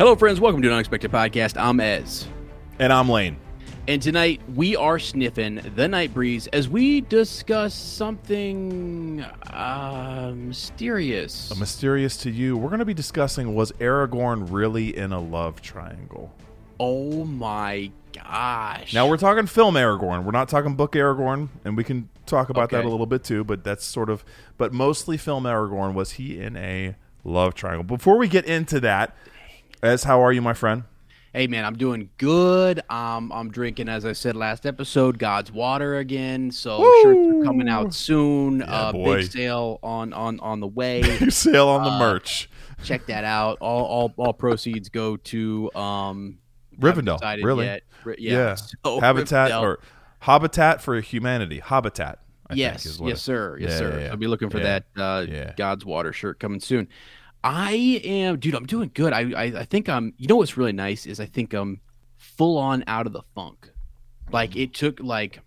Hello, friends. Welcome to an unexpected podcast. I'm Ez. And I'm Lane. And tonight we are sniffing the night breeze as we discuss something uh, mysterious. A mysterious to you. We're going to be discussing was Aragorn really in a love triangle? Oh my gosh. Now we're talking film Aragorn. We're not talking book Aragorn, and we can talk about that a little bit too, but that's sort of but mostly film Aragorn was he in a love triangle. Before we get into that, Ez, how are you, my friend? Hey man, I'm doing good. Um, I'm drinking, as I said last episode, God's water again. So shirts are coming out soon. uh, boy. big sale on on on the way. Sale on the Uh, merch. Check that out. All all all proceeds go to um Rivendell, really? yet. Ri- Yeah. so Habitat Rivendell. or Habitat for Humanity. Habitat. I yes, think is what yes, it- sir, yes, Yeah, sir. yeah, yeah. I'll be looking for Yeah. that uh, Yeah. God's Water shirt coming soon. I am, dude. I'm doing good. I, I, I think I'm. You know what's really nice is I think I'm full on out of the funk. Like it took like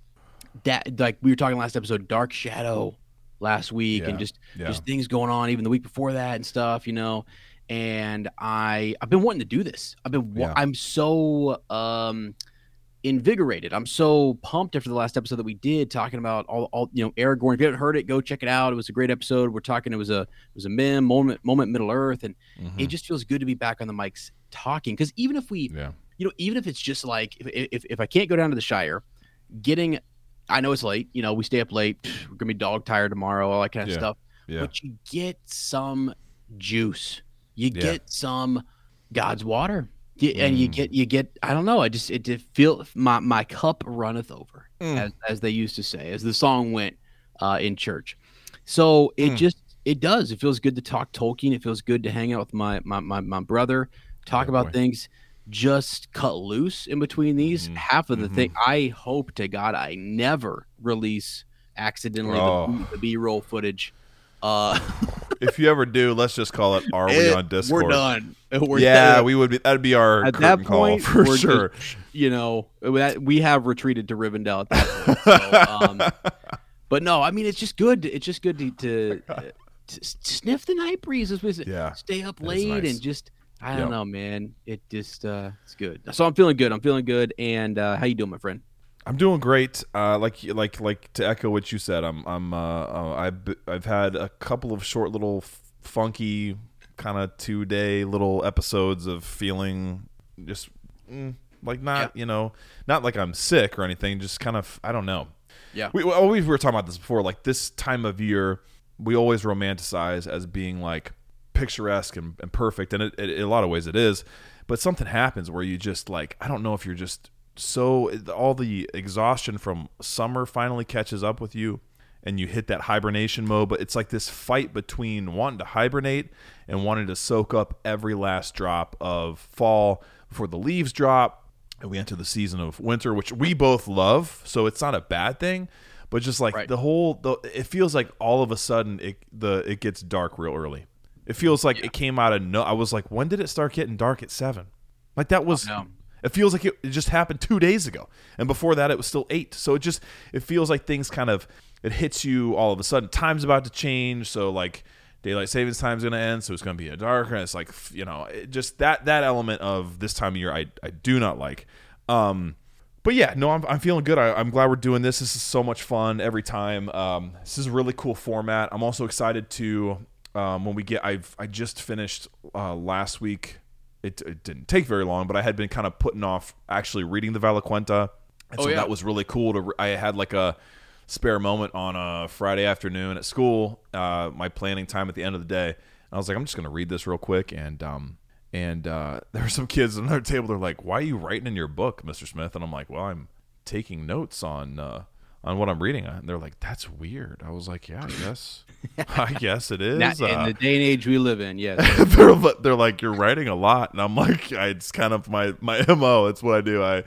that. Like we were talking last episode, Dark Shadow last week, Yeah, and just yeah. just things going on even the week before that and stuff. You know, and I I've been wanting to do this. I've been. Yeah. I'm so um invigorated. I'm so pumped after the last episode that we did talking about all, all you know Aragorn. If you haven't heard it, go check it out. It was a great episode. We're talking. It was a it was a mem moment moment Middle Earth, and Mhm. it just feels good to be back on the mics talking. Because even if we, Yeah. you know, even if it's just like if, if if I can't go down to the Shire, getting, I know it's late. You know, we stay up late. We're gonna be dog tired tomorrow. All that kind of Yeah. stuff. Yeah. But you get some juice. You get some God's water. You, and you Mm. get you get I don't know I just it did feel my my cup runneth over Mm. as as they used to say as the song went uh, in church. So it Mm. just it does it feels good to talk Tolkien. It feels good to hang out with my my my, my brother, talk Yeah, about boy. things, just cut loose in between these. Mhm. Half of the Mhm. thing I hope to God I never release accidentally Oh. the, the B roll footage. Uh, if you ever do, let's just call it "Are we on Discord?" We're done. We're yeah, done. we would be. That'd be our at that call point for sure. just, you know that we have retreated to Rivendell at that point. So, um, but no, I mean it's just good. It's just good to to, to sniff the night breeze. as we. Yeah, stay up late nice. and just I don't know, man. It just uh, it's good. So I'm feeling good. I'm feeling good. And uh, how you doing, my friend? I'm doing great. Uh, like like like to echo what you said. I'm I'm uh, uh, I've I've had a couple of short little f- funky kind of two day little episodes of feeling just mm, like not you know not like I'm sick or anything. Just kind of I don't know. Yeah. We, we were talking about this before. Like this time of year, we always romanticize as being like picturesque and, and perfect, and it, it, in a lot of ways it is. But something happens where you just like I don't know if you're just so all the exhaustion from summer finally catches up with you and you hit that hibernation mode but it's like this fight between wanting to hibernate and wanting to soak up every last drop of fall before the leaves drop and we enter the season of winter which we both love so it's not a bad thing but just like Right. the whole the, it feels like all of a sudden it the it gets dark real early it feels like it came out of no i was like when did it start getting dark at seven like that was oh, no. It feels like it, just happened two days ago, and before that it was still eight. So it just it feels like things kind of it hits you all of a sudden. Time's about to change, so like daylight savings time is going to end, so it's going to be a darker. And it's like you know, just that that element of this time of year, I I do not like. Um, but yeah, no, I'm, I'm feeling good. I, am glad we're doing this. This is so much fun every time. Um, this is a really cool format. I'm also excited to um, when we get. I've I just finished uh, last week. It, it, didn't take very long, but I had been kind of putting off actually reading the Valaquenta, and Oh, so yeah. that was really cool. To re- I had like a spare moment on a Friday afternoon at school, uh, my planning time at the end of the day. And I was like, I'm just gonna read this real quick, and um, and uh, there were some kids at another table. They're like, "Why are you writing in your book, Mr. Smith?" And I'm like, "Well, I'm taking notes on uh, on what I'm reading." And they're like, "That's weird." I was like, "Yeah, I guess, I guess it is." Not in Uh, the day and age we live in, yes. they're they're like, "You're writing a lot," and I'm like, "It's kind of my my mo. It's what I do. I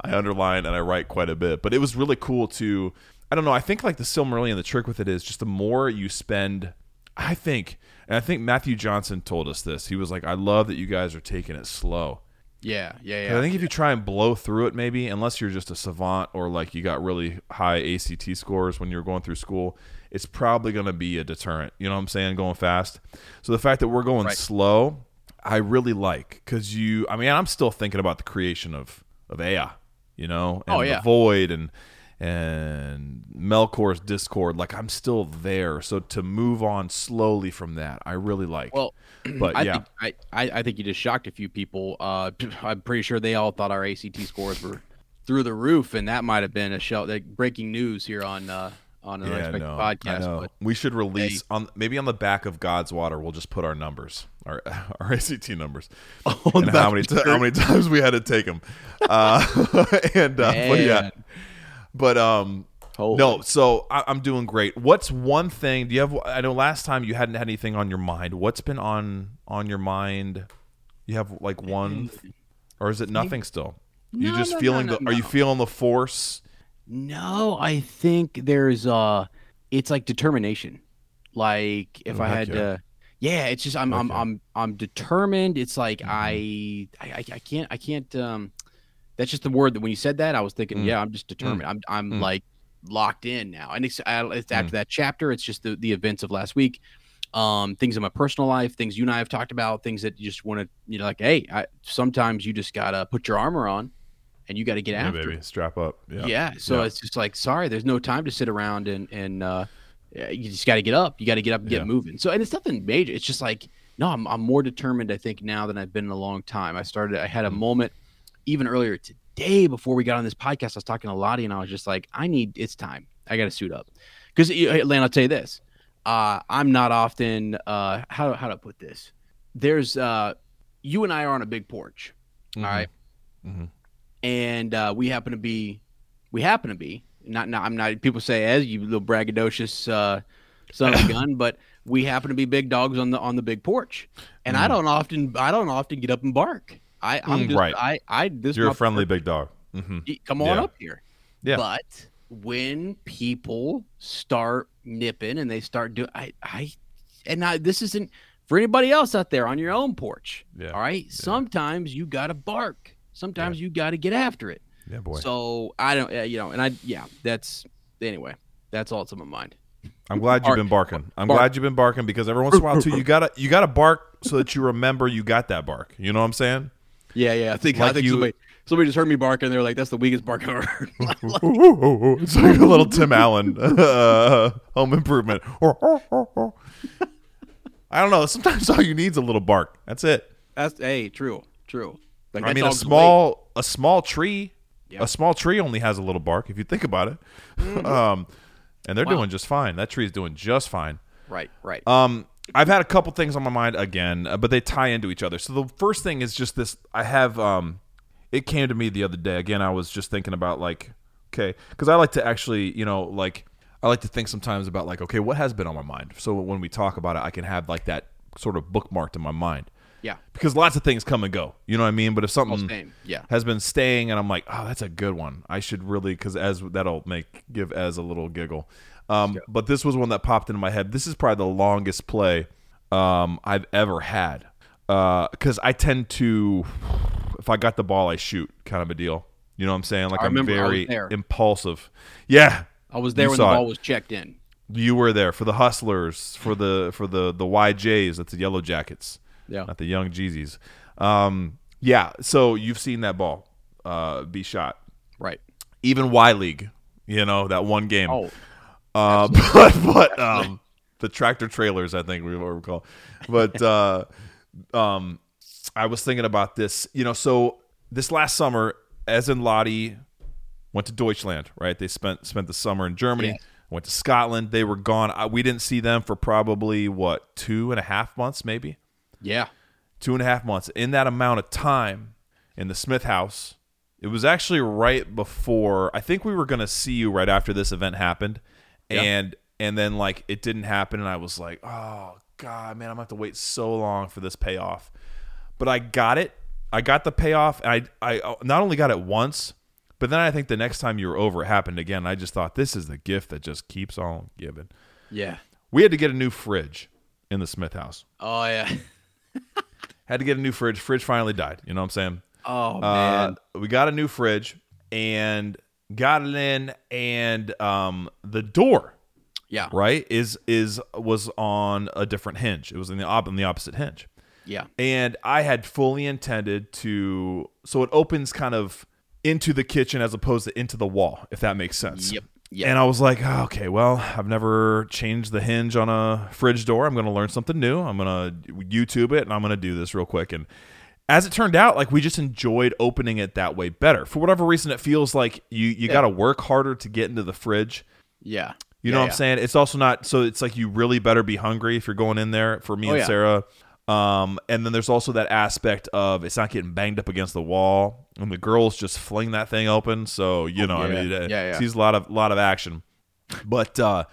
I underline and I write quite a bit." But it was really cool to. I don't know. I think like the Silmarillion, the trick with it is just the more you spend. I think, and I think Matthew Johnson told us this. He was like, "I love that you guys are taking it slow." Yeah, yeah, yeah. I think if you try and blow through it, maybe unless you're just a savant or like you got really high ACT scores when you're going through school, it's probably going to be a deterrent. You know what I'm saying? Going fast. So the fact that we're going Right. slow, I really like because you. I mean, I'm still thinking about the creation of of Ea, you know, oh, and Oh, the void and and Melkor's Discord. Like I'm still there. So to move on slowly from that, I really like. Well, but I yeah, think I, I, think you just shocked a few people. Uh, I'm pretty sure they all thought our ACT scores were through the roof, and that might have been a shell. like breaking news here on uh, on an yeah, unexpected no, podcast. But we should release on maybe on the back of God's water. We'll just put our numbers, our our ACT numbers, on and how many t- how many times we had to take them. Uh, and uh, but yeah. But um. Holy. No, so I, I'm doing great. What's one thing? Do you have? I know last time you hadn't had anything on your mind. What's been on on your mind? You have like one, or is it nothing still? You No, just no, feeling no, the? no, Are you feeling the force? No, I think there's uh it's like determination. Like if Oh, I had yeah. to yeah, it's just I'm I'm I'm I'm determined. It's like Mm-hmm. I, I I can't I can't um that's just the word that when you said that I was thinking, Mm. yeah, I'm just determined. I'm I'm Mm. like locked in now. And it's, I, it's after that chapter, it's just the the events of last week. Um, things in my personal life, things you and I have talked about, things that you just want to, you know, like, hey, I, sometimes you just gotta put your armor on, and you got to get Yeah, after it. baby, strap up. Yeah. Yeah. so Yeah. it's just like, sorry, there's no time to sit around and and uh, you just got to get up. You got to get up and get moving. So and it's nothing major. It's just like, no, I'm I'm more determined. I think now than I've been in a long time. I started. I had Mm. a moment even earlier today before we got on this podcast. I was talking to Lottie and I was just like, I need. It's time. I got to suit up because Lane. I'll tell you this. Uh, I'm not often. Uh, how how to put this? There's uh, you and I are on a big porch. Mhm. All right Mhm. and uh, we happen to be, we happen to be not. Not I'm not. People say as you little braggadocious uh, son of a gun, but we happen to be big dogs on the on the big porch, and I Mm. don't often I don't often get up and bark. I I'm Mm, just, right. I I this You're a friendly big dog. hmm Come on Yeah. up here. Yeah. But when people start nipping and they start doing, I I and I this isn't for anybody else out there on your own porch. Yeah. All right. Sometimes you got to bark. Sometimes you got to get after it. Yeah, boy. So I don't, uh, you know, and I, yeah, that's anyway. That's all that's on my mind. I'm glad you've been barking. I'm Bark. glad you've been barking because every once in a while too, you gotta you gotta bark so that you remember you got that bark. You know what I'm saying? Yeah, yeah. I think I think you- somebody somebody just heard me bark and they're like, "That's the weakest bark I've ever heard." life." it's like a little Tim Allen uh, home improvement. I don't know. Sometimes all you need is a little bark. That's it. that's hey, true, true. Like, I mean, a small a small tree, Yeah. a small tree only has a little bark if you think about it. um, and they're Wow. doing just fine. That tree is doing just fine. right, right. Um, I've had a couple things on my mind again, uh, but they tie into each other. So the first thing is just this. I have um, it came to me the other day. Again, I was just thinking about like, okay, because I like to actually, you know, like I like to think sometimes about like, okay, what has been on my mind. So when we talk about it, I can have like that sort of bookmarked in my mind yeah. because lots of things come and go. You know what I mean? But if something. Yeah. has been staying, and I'm like, oh, that's a good one. I should really because as that'll make give as a little giggle. Um, but this was one that popped into my head. This is probably the longest play um, I've ever had because I tend to, if I got the ball, I shoot kind of a deal. You know what I'm saying? Like I I'm remember I was very impulsive. Yeah, I was there when the saw it. ball was checked in. You were there for the Hustlers, for the for the the YJs. That's the Yellow Jackets, Yeah. not the Young Jeezys. Um, yeah. So you've seen that ball uh, be shot. Right. Even Y League, you know that one game. Oh, Uh, but but um, the tractor trailers, I think we what we call. But uh, um, I was thinking about this. You know, so this last summer, Ez and Lottie went to Deutschland. Right, they spent spent the summer in Germany. Yeah. Went to Scotland. They were gone. I, we didn't see them for probably what two and a half months, maybe yeah. two and a half months. In that amount of time in the Smith house, it was actually right before. I think we were going to see you right after this event happened, Yeah. and and then like it didn't happen, and I was like, oh god, man, I'm gonna have to wait so long for this payoff. But I got it. I got the payoff, and I I not only got it once. But then I think the next time you were over, it happened again. I just thought this is the gift that just keeps on giving. Yeah. We had to get a new fridge in the Smith house. Oh yeah. Had to get a new fridge. Fridge finally died. You know what I'm saying? Oh Uh, man. we got a new fridge and got it in, and um, the door yeah. right is is was on a different hinge. It was in the op- on the opposite hinge, Yeah. and I had fully intended to. So it opens kind of into the kitchen as opposed to into the wall, if that makes sense. Yep. Yeah. And I was like, oh, okay, well, I've never changed the hinge on a fridge door. I'm going to learn something new. I'm going to YouTube it and I'm going to do this real quick. And as it turned out, like we just enjoyed opening it that way better. For whatever reason, it feels like you you got to work harder to get into the fridge. yeah. You Yeah, know what yeah. I'm saying? It's also not so it's like you really better be hungry if you're going in there for me Oh, and yeah. Sarah. Um, and then there's also that aspect of it's not getting banged up against the wall, and the girls just fling that thing open. So you know, I yeah. mean, Yeah, yeah. sees a lot of lot of action. But uh,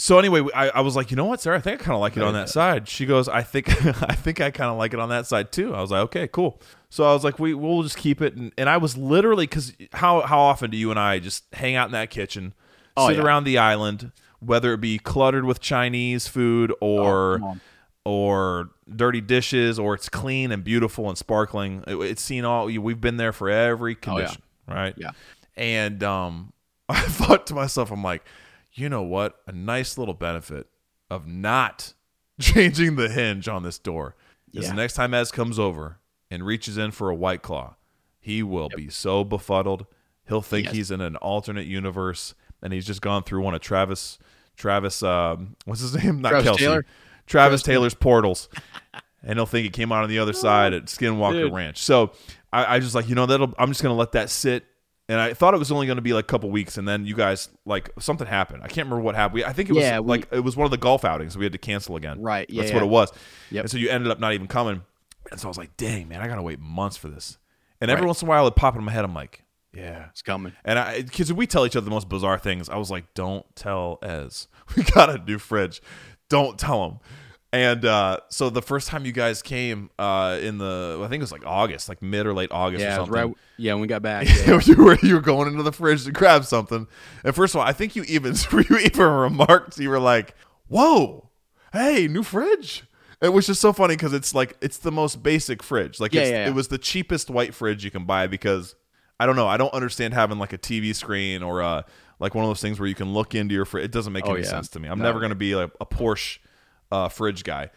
so anyway, I, I was like, you know what, Sarah, I think I kind of like it on that side. She goes, I think I think I kind of like it on that side too. I was like, okay, cool. So I was like, we we'll just keep it, and, and I was literally because how how often do you and I just hang out in that kitchen, Oh, sit yeah. around the island, whether it be cluttered with Chinese food or Oh, or dirty dishes, or it's clean and beautiful and sparkling. It- it's seen all. We've been there for every Oh, yeah. condition, right? Yeah. And um, I thought to myself, I'm like, you know what? A nice little benefit of not changing the hinge on this door is Yeah. the next time Ez comes over and reaches in for a white claw, he will be so befuddled. He'll think Yes. he's in an alternate universe and he's just gone through one of Travis, Travis, um, what's his name? Not Travis Kelce. Taylor? Travis Taylor's portals. and he'll think it came out on the other side at Skinwalker Dude. Ranch. So I, I just like, you know, that'll I'm just gonna let that sit. And I thought it was only going to be like a couple weeks, and then you guys like something happened. I can't remember what happened. We- I think it was Yeah, we- like it was one of the golf outings. We had to cancel again. Right, yeah, that's yeah. what it was. Yep. And so you ended up not even coming. And so I was like, dang man, I gotta wait months for this. And every Right. once in a while, it pop in my head. I'm like, yeah, It's coming. and I, because we tell each other the most bizarre things, I was like, "Don't tell Ez. We got a new fridge. Don't tell him." And uh, so the first time you guys came uh, in the, I think it was like August, like mid or late August Yeah. Was something. right. Yeah. When we got back. Yeah. you were you were going into the fridge to grab something, and first of all, I think you even you even remarked you were like, "Whoa, hey, new fridge." It was just so funny because it's like it's the most basic fridge. Like Yeah, it's, yeah, it was the cheapest white fridge you can buy because I don't know. I don't understand having like a TV screen or uh like one of those things where you can look into your fridge. It doesn't make Oh, any sense to me. I'm No. never gonna be like a Porsche uh, fridge guy.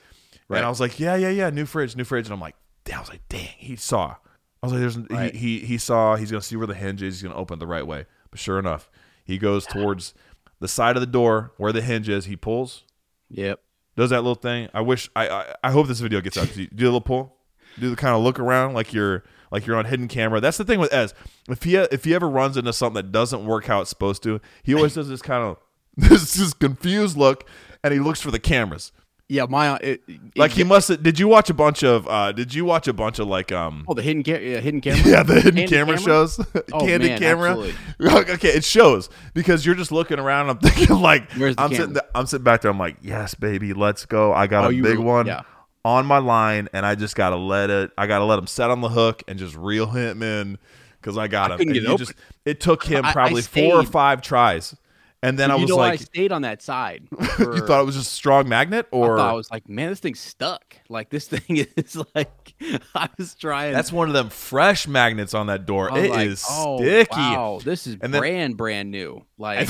Right. And I was like, yeah, yeah, yeah, new fridge, new fridge. And I'm like, I was like, dang, he saw. I was like, there's Right. he, he he saw. He's gonna see where the hinge is. He's gonna open it the right way. But sure enough, he goes towards the side of the door where the hinge is. He pulls, Yep. does that little thing. I wish I I, I hope this video gets out. Do you do a little pull? Do the kind of look around like you're like you're on hidden camera. That's the thing with Ez. If he if he ever runs into something that doesn't work how it's supposed to, he always does this kind of this this confused look, and he looks for the cameras. Yeah. My. It, it- Like he must. have Did you watch a bunch of? uh Did you watch a bunch of like um? Oh, the hidden ca- yeah, hidden camera. Yeah, the hidden Candid camera, shows, Oh, candid man, camera. absolutely. Okay, it shows because you're just looking around. I'm thinking like, Where's the I'm camera? sitting, there, I'm sitting back there. I'm like, yes, baby, let's go. I got Oh, a big were- one yeah. on my line, and I just gotta let it. I gotta let him set on the hook and just reel him in because I got I him. couldn't And get you it just- it took him I- I probably four or five tries, and then I you was know like, I stayed on that side. you thought it was just a strong magnet, I or thought I was like, man, this thing's stuck. Like this thing is like, I was trying. that's one of them fresh magnets on that door. I was It like, is oh, sticky. Wow, this is And then- brand brand new. Like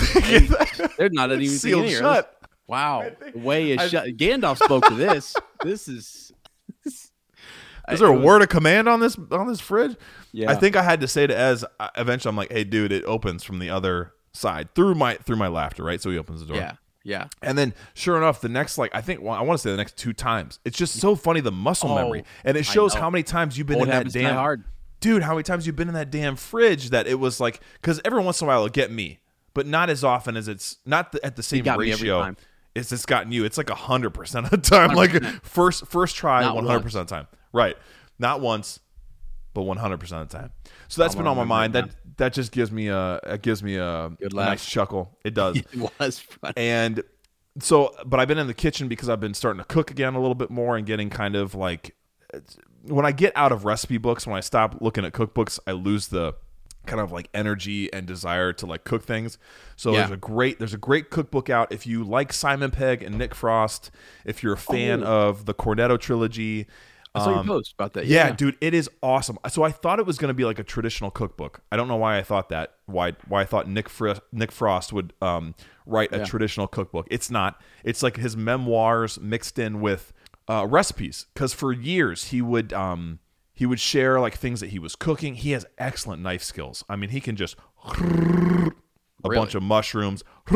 they're not even sealed here. shut. Wow. think- the way is I- shut. Gandalf spoke to this. This is. Is there a word of command on this on this fridge? Yeah. I think I had to say to Ez. Eventually, I'm like, "Hey, dude, it opens from the other side through my through my laughter, right?" So he opens the door. Yeah. Yeah. And then, sure enough, the next like I think well, I want to say the next two times, it's just so funny the muscle Oh, memory, and it shows how many times you've been Old in that damn hard. dude. How many times you've been in that damn fridge that it was like because every once in a while it'll get me, but not as often as it's not the, at the same got me every ratio. time. It's it's gotten you. It's like hundred percent of the time, like 100%. first first try, Not one hundred percent of the time, right? Not once, but one hundred percent of the time. So that's been on my mind. That that just gives me a it gives me a, nice chuckle. It does. It was funny. And so, but I've been in the kitchen because I've been starting to cook again a little bit more and getting kind of like when I get out of recipe books, when I stop looking at cookbooks, I lose the kind of like energy and desire to like cook things. So Yeah. there's a great there's a great cookbook out if you like Simon Pegg and Nick Frost, if you're a fan oh. of the Cornetto trilogy. I saw your um, post about that. yeah, dude, it is awesome. So I thought it was going to be like a traditional cookbook. I don't know why I thought that. Why why I thought Nick Fr- Nick Frost would um, write a Yeah. traditional cookbook. It's not. It's like his memoirs mixed in with uh, recipes. Because for years he would um, he would share like things that he was cooking. He has excellent knife skills. I mean, he can just a Really? bunch of mushrooms,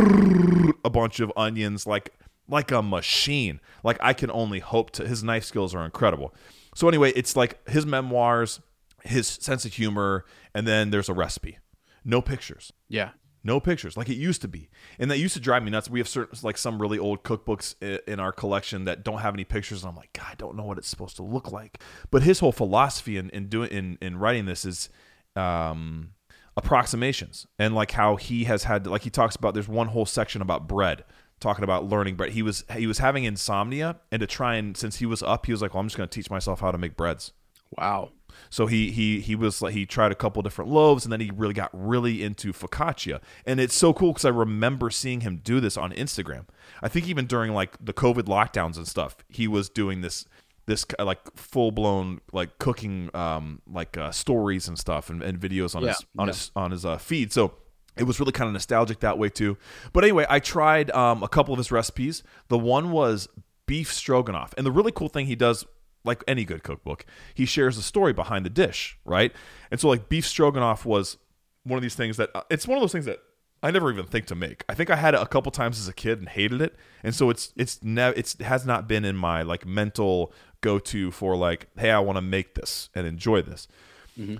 a bunch of onions, like like a machine. Like I can only hope to. His knife skills are incredible. So anyway, it's like his memoirs, his sense of humor, and then there's a recipe. No pictures. Yeah. No pictures like it used to be, and that used to drive me nuts. We have certain like some really old cookbooks in our collection that don't have any pictures, and I'm like, God, I don't know what it's supposed to look like. But his whole philosophy in, in doing in, in writing this is um, approximations, and like how he has had like he talks about. There's one whole section about bread, talking about learning bread. He was he was having insomnia, and to try and since he was up, he was like, well, I'm just going to teach myself how to make breads. Wow. So he he he was like he tried a couple different loaves and then he really got really into focaccia. And it's so cool because I remember seeing him do this on Instagram. I think even during like the COVID lockdowns and stuff, he was doing this this like full blown like cooking um like uh, stories and stuff and, and videos on Yeah, his on yeah. his on his uh, feed. So it was really kind of nostalgic that way too. But anyway, I tried um, a couple of his recipes. The one was beef stroganoff, and the really cool thing he does, like any good cookbook, he shares the story behind the dish, right? And so like beef stroganoff was one of these things that uh, it's one of those things that I never even think to make. I think I had it a couple times as a kid and hated it, and so it's it's never it's it has not been in my like mental go to for like, hey, I want to make this and enjoy this.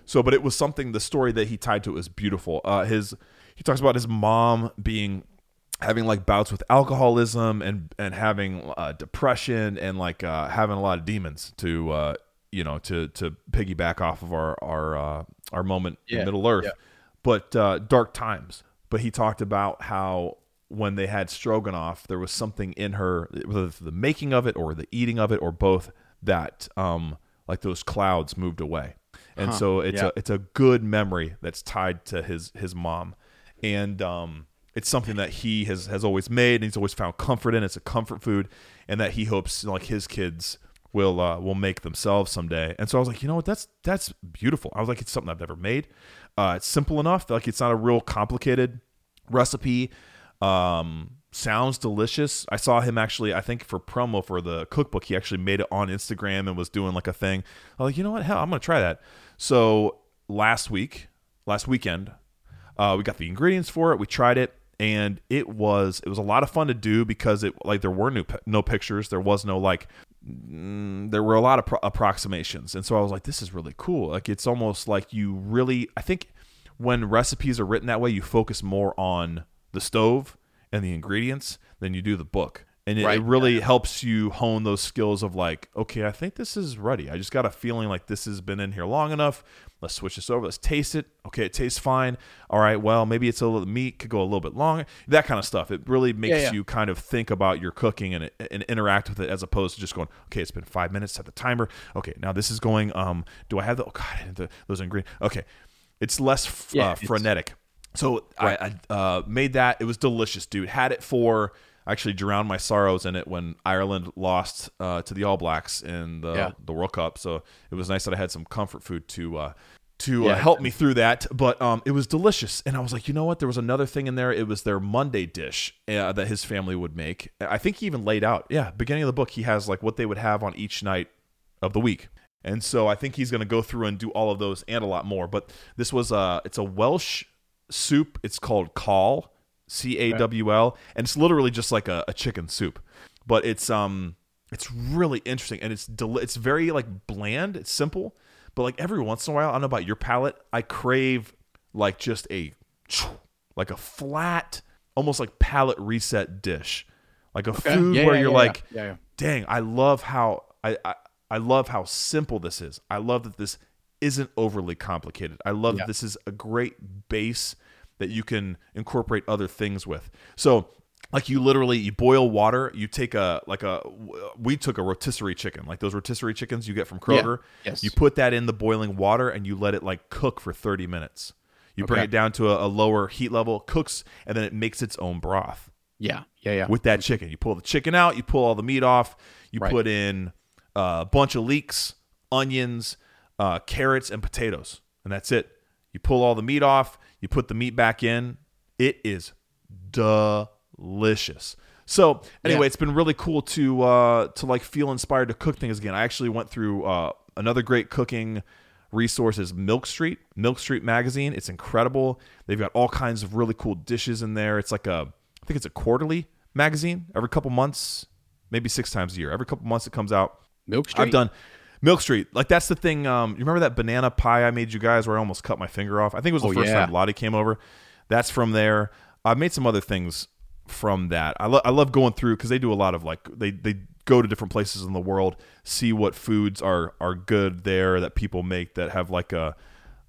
So, but it was something. The story that he tied to it was beautiful. Uh, his he talks about his mom being having like bouts with alcoholism and and having uh, depression and like uh, having a lot of demons to uh, you know to to piggyback off of our our uh, our moment Yeah, in Middle Earth, yeah. but uh, dark times. But he talked about how when they had stroganoff, there was something in her, whether the making of it or the eating of it or both, that um like those clouds moved away, and Huh, so it's yeah. a it's a good memory that's tied to his his mom, and um it's something that he has has always made and he's always found comfort in. It's a comfort food, and that he hopes like his kids will uh, will make themselves someday. And so I was like, you know what, that's that's beautiful. I was like, it's something I've never made. Uh, it's simple enough. Like it's not a real complicated recipe. Um, sounds delicious. I saw him actually. I think for promo for the cookbook, he actually made it on Instagram and was doing like a thing. I was like, you know what, hell, I'm gonna try that. So last week, last weekend, uh, we got the ingredients for it. We tried it, and it was it was a lot of fun to do because it like there were no no pictures. There was no like mm, there were a lot of pro- approximations, and so I was like, this is really cool. Like it's almost like you really I think when recipes are written that way, you focus more on the stove and the ingredients than you do the book. And it, Right. it really helps you hone those skills of like, okay, I think this is ready. I just got a feeling like this has been in here long enough. Let's switch this over. Let's taste it. Okay, it tastes fine. All right, well, maybe it's a little meat could go a little bit longer. That kind of stuff. It really makes yeah. you kind of think about your cooking and and interact with it as opposed to just going, okay, it's been five minutes. Set the timer. Okay, now this is going. Um, do I have the? Oh God, the, those ingredients. Okay, it's less Yeah, uh, frenetic. So I, I uh, made that. It was delicious, dude. Had it for I actually drowned my sorrows in it when Ireland lost uh, to the All Blacks in the Yeah. the World Cup. So it was nice that I had some comfort food to uh, to uh, help me through that. But um, it was delicious, and I was like, you know what? There was another thing in there. It was their Monday dish uh, that his family would make. I think he even laid out. Yeah, beginning of the book, he has like what they would have on each night of the week. And so I think he's going to go through and do all of those and a lot more. But this was uh it's a Welsh soup. It's called cawl, C A W L, and it's literally just like a, a chicken soup. But it's um it's really interesting and it's deli- it's very like bland. It's simple, but like every once in a while, I don't know about your palate, I crave like just a like a flat, almost like palate reset dish, like a food Yeah, where yeah, you're yeah, like, dang, I love how I, I I love how simple this is. I love that this isn't overly complicated. I love that this is a great base that you can incorporate other things with. So like you literally you boil water you take a like a we took a rotisserie chicken like those rotisserie chickens you get from kroger Yes. you put that in the boiling water and you let it like cook for 30 minutes you bring it down to a, a lower heat level cooks and then it makes its own broth Yeah, yeah, yeah. with that chicken. You pull the chicken out, you pull all the meat off, you Right. put in a bunch of leeks, onions, uh, carrots, and potatoes, and that's it. You pull all the meat off, you put the meat back in. It is delicious. So anyway, Yeah. it's been really cool to uh, to like feel inspired to cook things again. I actually went through uh, another great cooking resource is Milk Street, Milk Street magazine. It's incredible. They've got all kinds of really cool dishes in there. It's like a I think it's a quarterly magazine every couple months, maybe six times a year. Every couple months it comes out. Milk Street. I've done Milk Street. Like that's the thing. Um, you remember that banana pie I made you guys where I almost cut my finger off? I think it was the Oh, first yeah. time Lottie came over. That's from there. I've made some other things from that. I, lo- I love going through because they do a lot of like they they go to different places in the world, see what foods are are good there that people make that have like a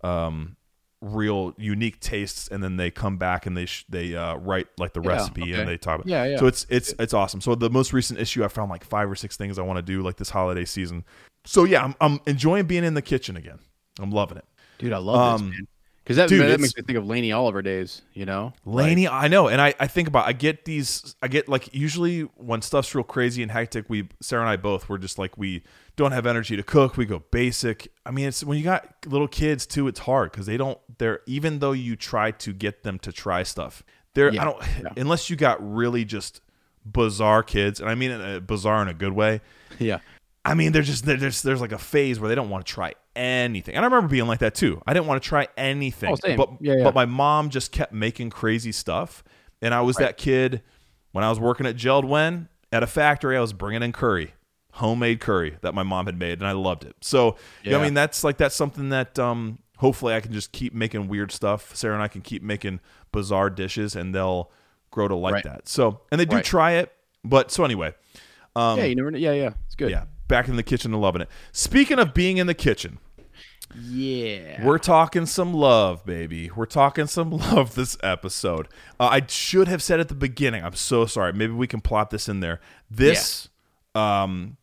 um real unique tastes and then they come back and they sh- they uh, write like the Yeah, recipe okay. and they talk about Yeah, yeah. so it's it's it's awesome so the most recent issue i found like five or six things i want to do like this holiday season so yeah i'm, I'm enjoying being in the kitchen again i'm loving it Dude, I love Um, this. Because that, dude, that makes me think of Laney Oliver days, you know? Laney, I know, and I, I think about I get these I get like usually when stuff's real crazy and hectic, we Sarah and I both we're just like we don't have energy to cook, we go basic. I mean, it's when you got little kids too, it's hard because they don't they're even though you try to get them to try stuff, they're Yeah, I don't yeah. unless you got really just bizarre kids, and I mean uh, bizarre in a good way. Yeah. I mean, they're just they're just there's like a phase where they don't want to try anything. And I remember being like that too. I didn't want to try anything. Oh, same. But Yeah, yeah. but my mom just kept making crazy stuff, and I was that kid when I was working at Geldwen at a factory. I was bringing in curry, homemade curry that my mom had made, and I loved it. So you know, I mean, that's like that's something that um, hopefully I can just keep making weird stuff. Sarah and I can keep making bizarre dishes, and they'll grow to like Right. that. So and they do Right. try it, but so anyway. yeah, you never. Yeah, yeah. It's good. Um, Yeah, back in the kitchen and loving it. Speaking of being in the kitchen, Yeah. we're talking some love, baby. We're talking some love this episode. Uh, I should have said at the beginning. I'm so sorry. Maybe we can plot this in there. This, um,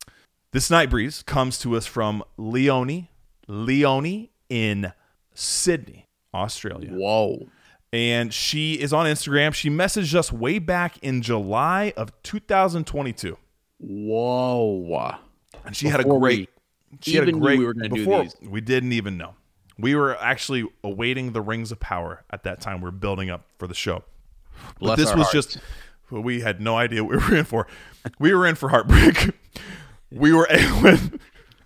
this night breeze comes to us from Leonie, Leonie in Sydney, Australia Whoa. and she is on Instagram. She messaged us way back in July of 2022. Whoa. And she had a great. we she had a great. we were gonna do before these. we didn't even know. We were actually awaiting the rings of power at that time. We are building up for the show. But Bless this our was hearts. just. We had no idea what we were in for. We were in for heartbreak. We were with.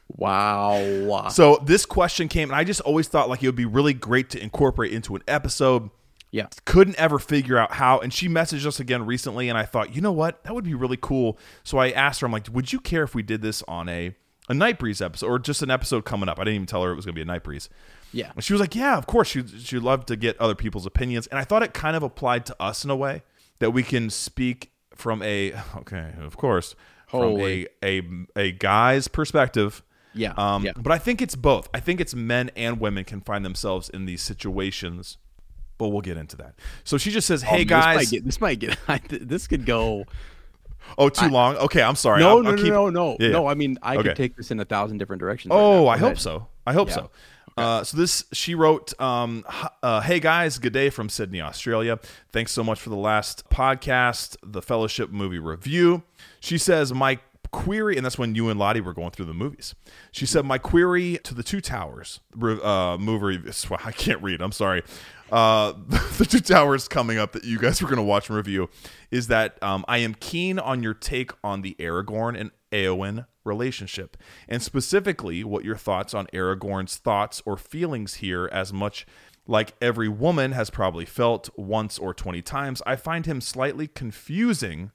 Wow. So this question came, and I just always thought like it would be really great to incorporate into an episode. Yeah. couldn't ever figure out how and she messaged us again recently and i thought you know what that would be really cool so i asked her i'm like would you care if we did this on a a night breeze episode or just an episode coming up i didn't even tell her it was going to be a night breeze Yeah. and she was like yeah of course she, she'd love to get other people's opinions and i thought it kind of applied to us in a way that we can speak from a okay of course from Holy. a, a a guy's perspective Yeah. um, yeah. But I think it's both. I think it's men and women can find themselves in these situations. But we'll get into that. So she just says, "Hey Oh, guys, This might get. This, might get, this could go. oh too long. Okay, I'm sorry. No, I'll, no, I'll no, keep- no, no, Yeah, no. I mean, I Okay. could take this in a thousand different directions. Oh, now. I hope so. I hope Yeah. so. Uh, so this she wrote, um, uh, "Hey guys, good day from Sydney, Australia. Thanks so much for the last podcast, the Fellowship movie review." She says, "My query, and that's when you and Lottie were going through the movies. She said, My query to the Two Towers uh, movie, I can't read, I'm sorry. Uh, the Two Towers coming up that you guys were going to watch and review is that um, I am keen on your take on the Aragorn and Eowyn relationship, and specifically what your thoughts on Aragorn's thoughts or feelings here, as much like every woman has probably felt once or 20 times. I find him slightly confusing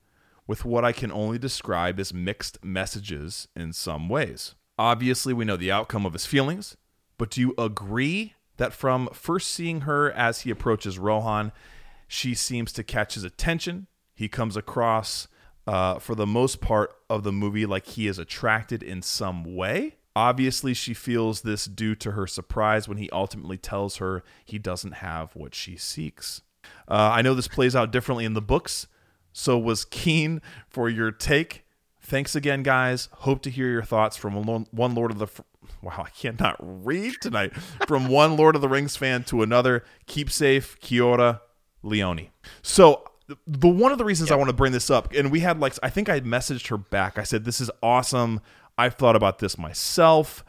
with what I can only describe as mixed messages in some ways. Obviously, we know the outcome of his feelings, but do you agree that from first seeing her as he approaches Rohan, she seems to catch his attention? He comes across, uh, for the most part of the movie, like he is attracted in some way. Obviously, she feels this due to her surprise when he ultimately tells her he doesn't have what she seeks. Uh, I know this plays out differently in the books, so was keen for your take. Thanks again, guys. Hope to hear your thoughts from one Lord of the. Wow, I cannot read tonight. From one Lord of the Rings fan to another. Keep safe, Kia ora, Leone. So the one of the reasons yep. I want to bring this up, and we had like I think I messaged her back. I said, "This is awesome. I've thought about this myself."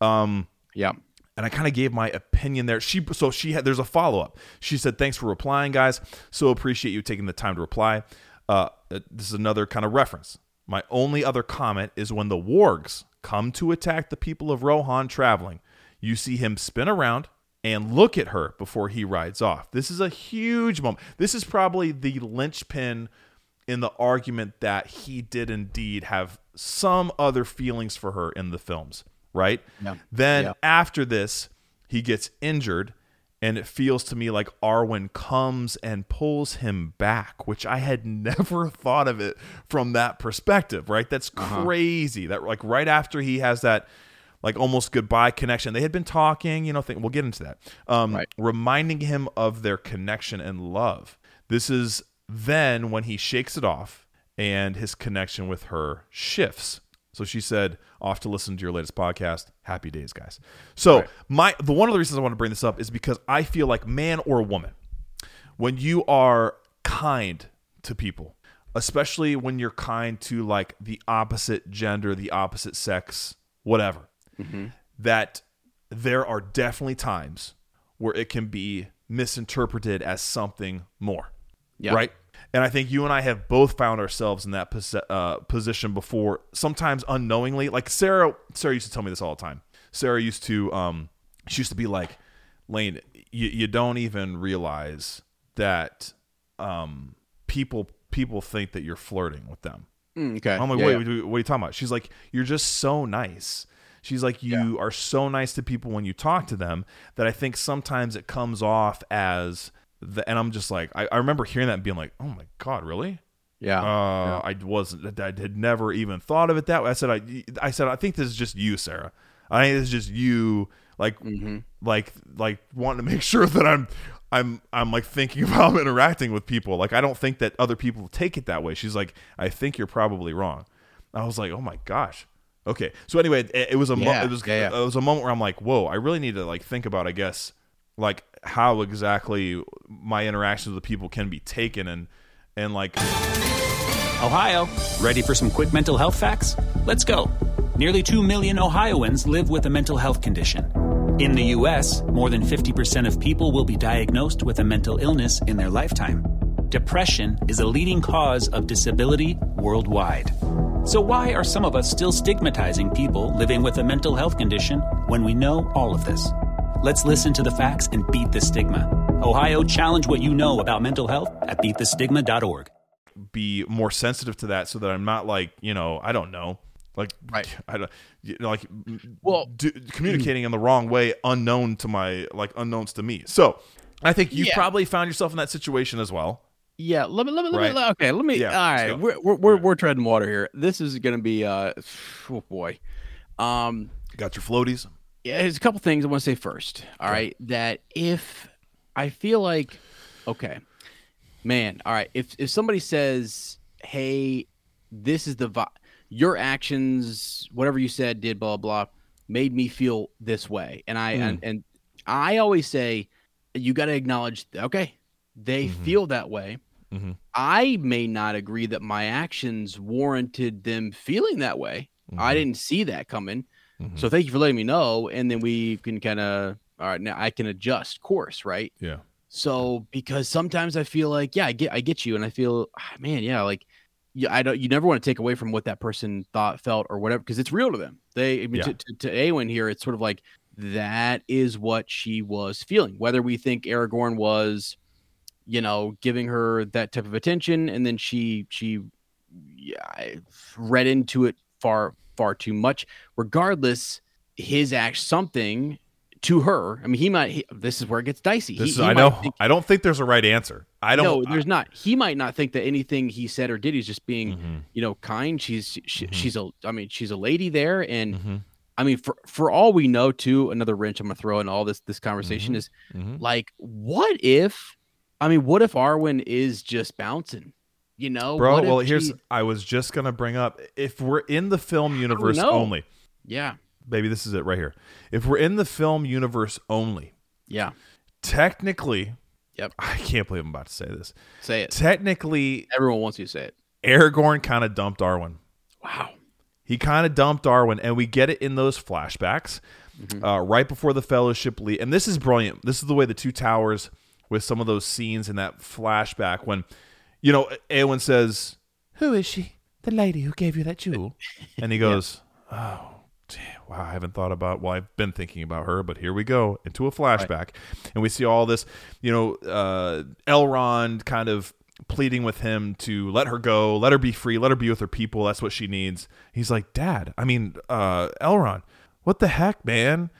Um, yeah and I kind of gave my opinion there. She so she had there's a follow up. She said, "Thanks for replying, guys. So appreciate you taking the time to reply." Uh, uh, this is another kind of reference. My only other comment is when the wargs come to attack the people of Rohan traveling. You see him spin around and look at her before he rides off. This is a huge moment. This is probably the linchpin in the argument that he did indeed have some other feelings for her in the films right? Yeah. Then yeah. after this, he gets injured, and it feels to me like Arwen comes and pulls him back, which I had never thought of it from that perspective, right? That's uh-huh. crazy. That like right after he has that like almost goodbye connection. They had been talking, you know, we'll get into that. Um, right. reminding him of their connection and love. This is then when he shakes it off and his connection with her shifts. So she said, off to listen to your latest podcast. Happy days, guys. So right. my the one of the reasons I want to bring this up is because I feel like man or woman, when you are kind to people, especially when you're kind to like the opposite gender, the opposite sex, whatever, mm-hmm. that there are definitely times where it can be misinterpreted as something more. Yeah. Right? And I think you and I have both found ourselves in that pos- uh, position before, sometimes unknowingly. Like Sarah, Sarah used to tell me this all the time. Sarah used to, um, she used to be like, Lane, you, you don't even realize that um, people people think that you're flirting with them. Mm, okay. I'm like, yeah, wait, yeah. what are you talking about? She's like, you're just so nice. She's like, you yeah. are so nice to people when you talk to them that I think sometimes it comes off as the, and I'm just like, I, I remember hearing that and being like, oh my god, really? Yeah. Uh, yeah. I wasn't. I had never even thought of it that way. I said, I, I said, I think this is just you, Sarah. I think this is just you, like, mm-hmm. like, like wanting to make sure that I'm, I'm, I'm like thinking about interacting with people. Like, I don't think that other people take it that way. She's like, I think you're probably wrong. I was like, oh my gosh. Okay. So anyway, it, it was a, yeah. mo- it was, yeah. it was a moment where I'm like, whoa, I really need to like think about, I guess, like how exactly my interactions with people can be taken and and like Ohio, ready for some quick mental health facts? Let's go. Nearly 2 million Ohioans live with a mental health condition. In the US, more than 50% of people will be diagnosed with a mental illness in their lifetime. Depression is a leading cause of disability worldwide. So, why are some of us still stigmatizing people living with a mental health condition when we know all of this? Let's listen to the facts and beat the stigma. Ohio, challenge what you know about mental health at beatthestigma.org. Be more sensitive to that so that I'm not like, you know, I don't know, like right. I don't you know, like well do, communicating in the wrong way unknown to my like unknowns to me. So, I think you yeah. probably found yourself in that situation as well. Yeah, let me let me let right. me okay, let me yeah, all right. We're, we're we're, we're treading water here. This is going to be uh oh boy. Um got your floaties? Yeah, there's a couple things I want to say first. All right, that if I feel like, okay, man, all right, if if somebody says, "Hey, this is the vi- your actions, whatever you said, did blah blah, made me feel this way," and I mm. and, and I always say, you got to acknowledge, okay, they mm-hmm. feel that way. Mhm. I may not agree that my actions warranted them feeling that way. I Mhm. didn't see that coming. Mhm. So thank you for letting me know. And then we can kind of, all right, now I can adjust course, right? yeah. So because sometimes I feel like, yeah, I get, I get you, and I feel, ah, man, yeah, like, yeah, I don't. You never want to take away from what that person thought, felt, or whatever, because it's real to them. They, I mean, Yeah. to, to, to Eowyn here, it's sort of like that is what she was feeling. Whether we think Aragorn was, you know, giving her that type of attention, and then she, she, yeah, I read into it far, far too much. Regardless, his act something to her. I mean, he might. He, this is where it gets dicey. He- is, he I know. think- I don't think there's a right answer. I don't. no, there's not. He might not think that anything he said or did. He's just being, Mhm. you know, kind. She's she, Mhm. she's a. I mean, she's a lady there, and Mhm. I mean, for for all we know, too, another wrench I'm gonna throw in all this this conversation Mhm. is Mhm. like, what if? I mean, what if Arwen is just bouncing? You know, Bro, well, here's. she- I was just gonna bring up if we're in the film universe only, yeah, baby. This is it right here. If we're in the film universe only, yeah. technically, Yep. I can't believe I'm about to say this. Say it. Technically, Everyone wants you to say it. Aragorn kind of dumped Arwen. Wow. He kind of dumped Arwen, and we get it in those flashbacks uh, right before the Fellowship leave. And this is brilliant. This is the way the two towers with some of those scenes in that flashback when, you know, Eowyn says, "Who is she? The lady who gave you that jewel?" And he goes, "Oh." damn, Wow, I haven't thought about. Well, I've been thinking about her, but here we go into a flashback, and we see all this. You know, uh, Elrond kind of pleading with him to let her go, let her be free, let her be with her people. That's what she needs. He's like, Dad, I mean, uh, Elrond, what the heck, man?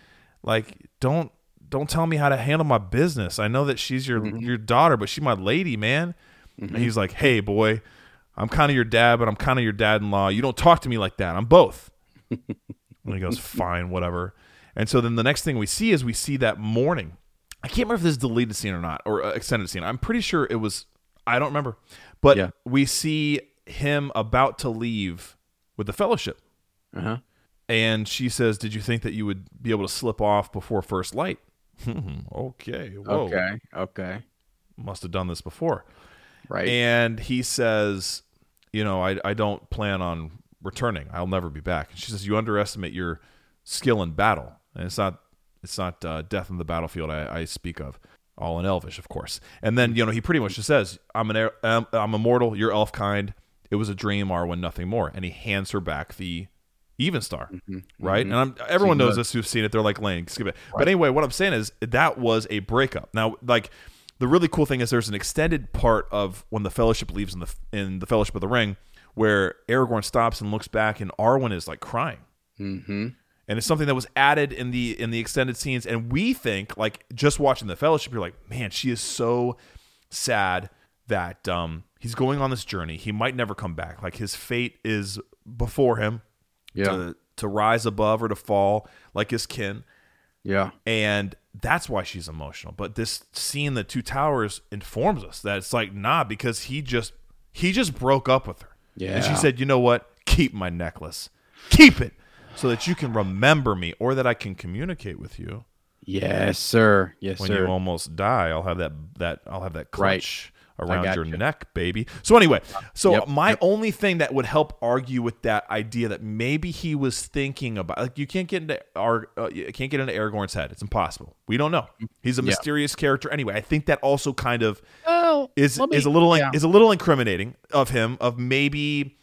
Like, don't don't tell me how to handle my business. I know that she's your your daughter, but she's my lady, man. And he's like, Hey, boy, I'm kind of your dad, but I'm kind of your dad-in-law. You don't talk to me like that. I'm both. and he goes, Fine, whatever. And so then the next thing we see is we see that morning. I can't remember if this is a deleted scene or not, or uh, extended scene. I'm pretty sure it was. I don't remember, but Yeah. we see him about to leave with the Fellowship, Uh huh. and she says, "Did you think that you would be able to slip off before first light?" okay, whoa, Okay. Okay. must have done this before. Right. And he says, "You know, I I don't plan on returning. I'll never be back." And she says, "You underestimate your skill in battle, and it's not it's not uh, death in the battlefield I, I speak of." All in Elvish, of course. And then you know he pretty much just says, "I'm an um, I'm immortal. You're elf kind. It was a dream, Arwen, nothing more." And he hands her back the even star, right? And I'm, everyone knows this who've seen it. They're like, "Lane, skip it." But anyway, what I'm saying is that was a breakup. Now, like the really cool thing is there's an extended part of when the Fellowship leaves in the in the Fellowship of the Ring where Aragorn stops and looks back, and Arwen is like crying mm-hmm. and it's something that was added in the in the extended scenes and we think like just watching the fellowship you're like man she is so sad that um he's going on this journey he might never come back like his fate is before him Yeah. to to rise above or to fall like his kin Yeah. and that's why she's emotional. But this scene the two towers informs us that it's like nah because he just he just broke up with her. Yeah, and she said you know what? Keep my necklace. Keep it so that you can remember me or that i can communicate with you. Yes, sir. Yes, when sir. you almost die i'll have that that i'll have that clutch around your you. neck baby so anyway so Yep, my only thing that would help argue with that idea that maybe he was thinking about like you can't get into our uh, you can't get into aragorn's head it's impossible we don't know he's a Yeah. mysterious character anyway i think that also kind of oh, is me- is a little yeah. is a little incriminating of him of maybe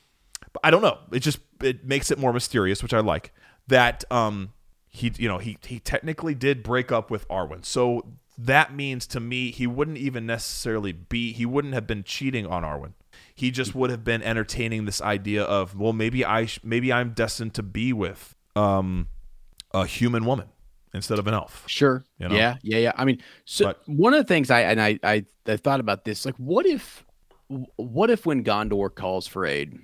I don't know. It just it makes it more mysterious, which I like. That um he you know he he technically did break up with Arwen. So that means to me he wouldn't even necessarily be he wouldn't have been cheating on Arwen. He just would have been entertaining this idea of well maybe I sh- maybe I'm destined to be with um a human woman instead of an elf. Sure. You know? Yeah, yeah, yeah. I mean, so But- one of the things I and I, I I thought about this, like, what if, what if when Gondor calls for aid,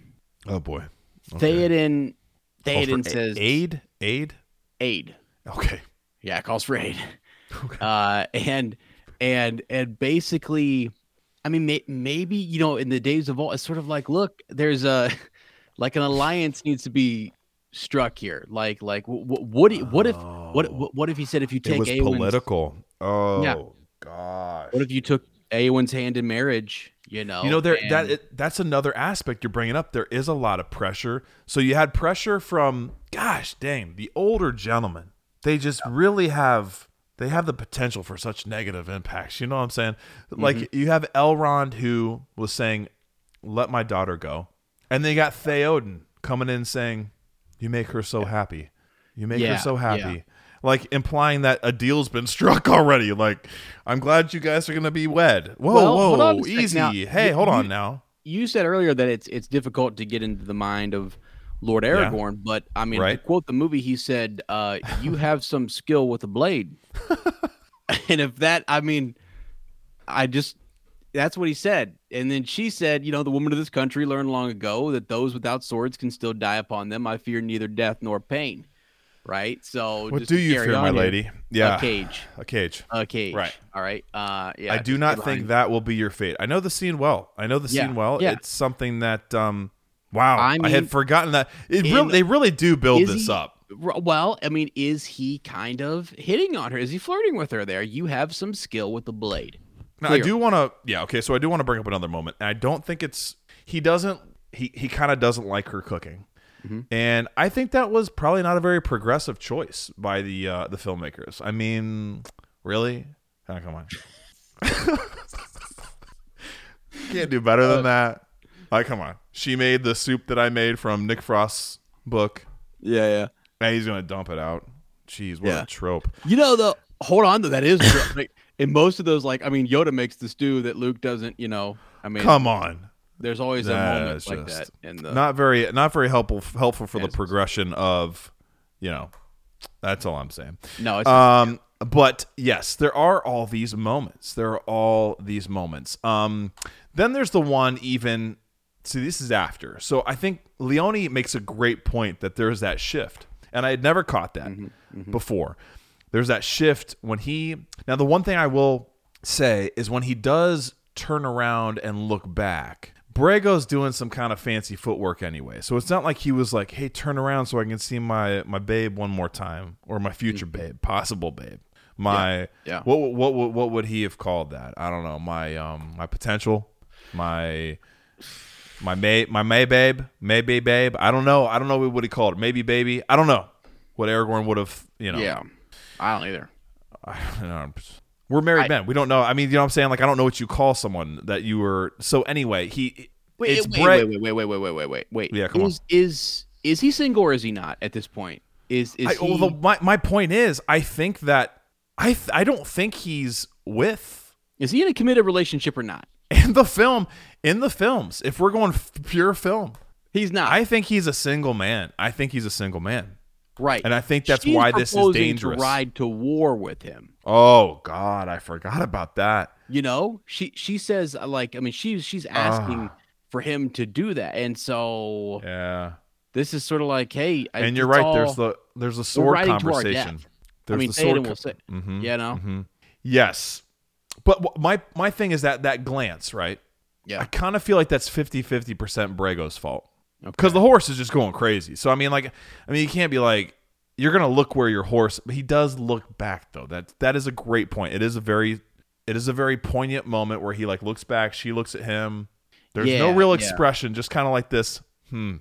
Oh boy. Theoden, for Theoden a- says aid aid. aid. Okay. Yeah, calls for aid. Uh, and and and basically, I mean, may, maybe you know, in the days of old, it's sort of like, look, there's a like an alliance needs to be struck here. Like, like, wh- wh- what? What if? What? What if he said if you It take was Eowyn's- political. Oh Yeah. gosh. What if you took Eowyn's hand in marriage. You know, You know, there and- that it, that's another aspect you're bringing up. There is a lot of pressure. So you had pressure from, gosh, dang, the older gentlemen. They just really have they have the potential for such negative impacts. You know what I'm saying? Like Mm-hmm. you have Elrond who was saying, "Let my daughter go," and then you got Theoden coming in saying, "You make her so happy. You make her so happy." yeah. Like implying that a deal's been struck already. Like, I'm glad you guys are gonna be wed. Whoa, Well, whoa, easy. Now, hey, you- hold on you- now. you said earlier that it's it's difficult to get into the mind of Lord Aragorn, but I mean, to quote the movie, he said, uh, "You have some skill with a blade," and if that, I mean, I just that's what he said, and then she said, "You know, the woman of this country learned long ago that those without swords can still die upon them. I fear neither death nor pain." Right. So, What just do you fear, my on here, lady? Yeah, a cage, a cage. a cage. Right. All right. Uh, yeah. I do not think that will be your fate. I know the scene well. I know the Yeah, scene well. yeah. It's something that um wow, I I, had forgotten that. It in- really they really do build this he- up. Well, I mean, is he kind of hitting on her? Is he flirting with her there? You have some skill with the blade. Now, I do want to yeah, okay, so I do want to bring up another moment. And I don't think it's he doesn't he he kind of doesn't like her cooking. Mm-hmm. And I think that was probably not a very progressive choice by the uh the filmmakers. I mean, really? Ah, come on. Can't do better Uh, than that. Like, come on. She made the soup that I made from Nick Frost's book. Yeah, yeah. And he's gonna dump it out. Jeez, what Yeah. a trope. You know, though, hold on to that is like in most of those, like I mean, Yoda makes the stew that Luke doesn't. You know, I mean, Come on. there's always a moment like that in the. not very not very helpful helpful for the progression of you know that's all i'm saying no, it's um but yes there are all these moments there are all these moments um then there's the one even see this is after so i think leone makes a great point that there's that shift and i had never caught that mm-hmm, mm-hmm. before there's that shift when he now the one thing i will say is when he does turn around and look back Brego's doing some kind of fancy footwork anyway. So it's not like he was like, "Hey, turn around so I can see my my babe one more time or my future mm-hmm. babe, possible babe." My Yeah. What, what what what would he have called that? I don't know. My um my potential, my my may my may babe, maybe babe. I don't know. I don't know what he called it. Maybe baby. I don't know what Aragorn would have. You know. yeah. I don't either. You know, we're married I- men. We don't know. I mean, you know what I'm saying? Like, I don't know what you call someone that you were. So anyway, he. Wait, it's wait, Bra- wait, wait, wait, wait, wait, wait, wait, wait. Yeah, come on. is, Is is he single or is he not at this point? Is is I, he? although my my point is, I think that I th- I don't think he's with is he in a committed relationship or not? in the film in the films. If we're going f- pure film, He's not. I think he's a single man. I think he's a single man. right. and I think that's She's why this is dangerous. To ride to war with him. Oh God, I forgot about that. You know, she she says uh, like I mean she's she's asking for him to do that, and so Yeah, this is sort of like, hey, I- and you're right. There's the there's a sword riding to our conversation. There's I mean, the sword. and we'll co- say, Mhm, you know, mhm. Yes, but my my thing is that that glance, right? Yeah, I kind of feel like that's 50 50 percent Brego's fault because the horse is just going crazy. So I mean, like, I mean, you can't be like you're gonna look where your horse. But he does look back though. That that is a great point. It is a very it is a very poignant moment where he like looks back. She looks at him. There's no Yeah, real yeah. expression, just kind of like this. Hmm.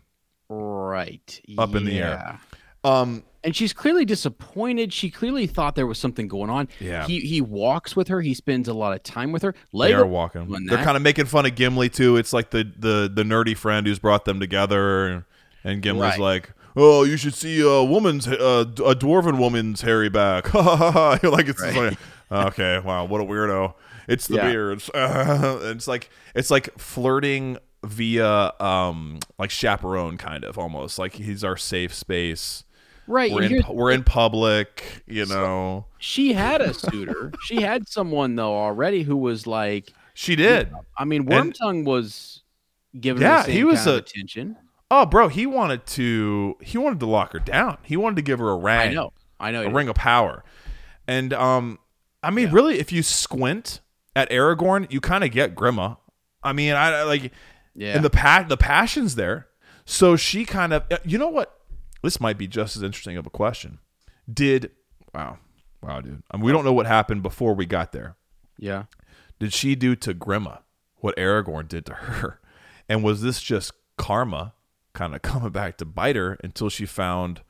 right, Up in the air. Um. And she's clearly disappointed. She clearly thought there was something going on. Yeah. He he walks with her. He spends a lot of time with her. They're walking. They're kind of making fun of Gimli too. It's like the the the nerdy friend who's brought them together, and Gimli's Right. like, "Oh, you should see a woman's uh, a dwarven woman's hairy back." Ha ha ha! ha. Like it's just like, okay, wow, what a weirdo. It's the Yeah. beards. it's like it's like flirting via um like chaperone kind of almost like he's our safe space. Right. We're in we're in public, you know. she had a suitor. she had someone though already who was like, She did. I mean, Wormtongue was giving Yeah, he was a- attention. Oh, bro, he wanted to he wanted to lock her down. He wanted to give her a ring. I know, I know. a ring of power. And um I mean really if you squint at Aragorn, you kind of get Grima. I mean, I like Yeah. and the pa- the passion's there. So she kind of you know what? This might be just as interesting of a question. Did wow. Wow, dude. I mean, we don't know what happened before we got there. Yeah. did she do to Grima what Aragorn did to her? And was this just karma kind of coming back to bite her until she found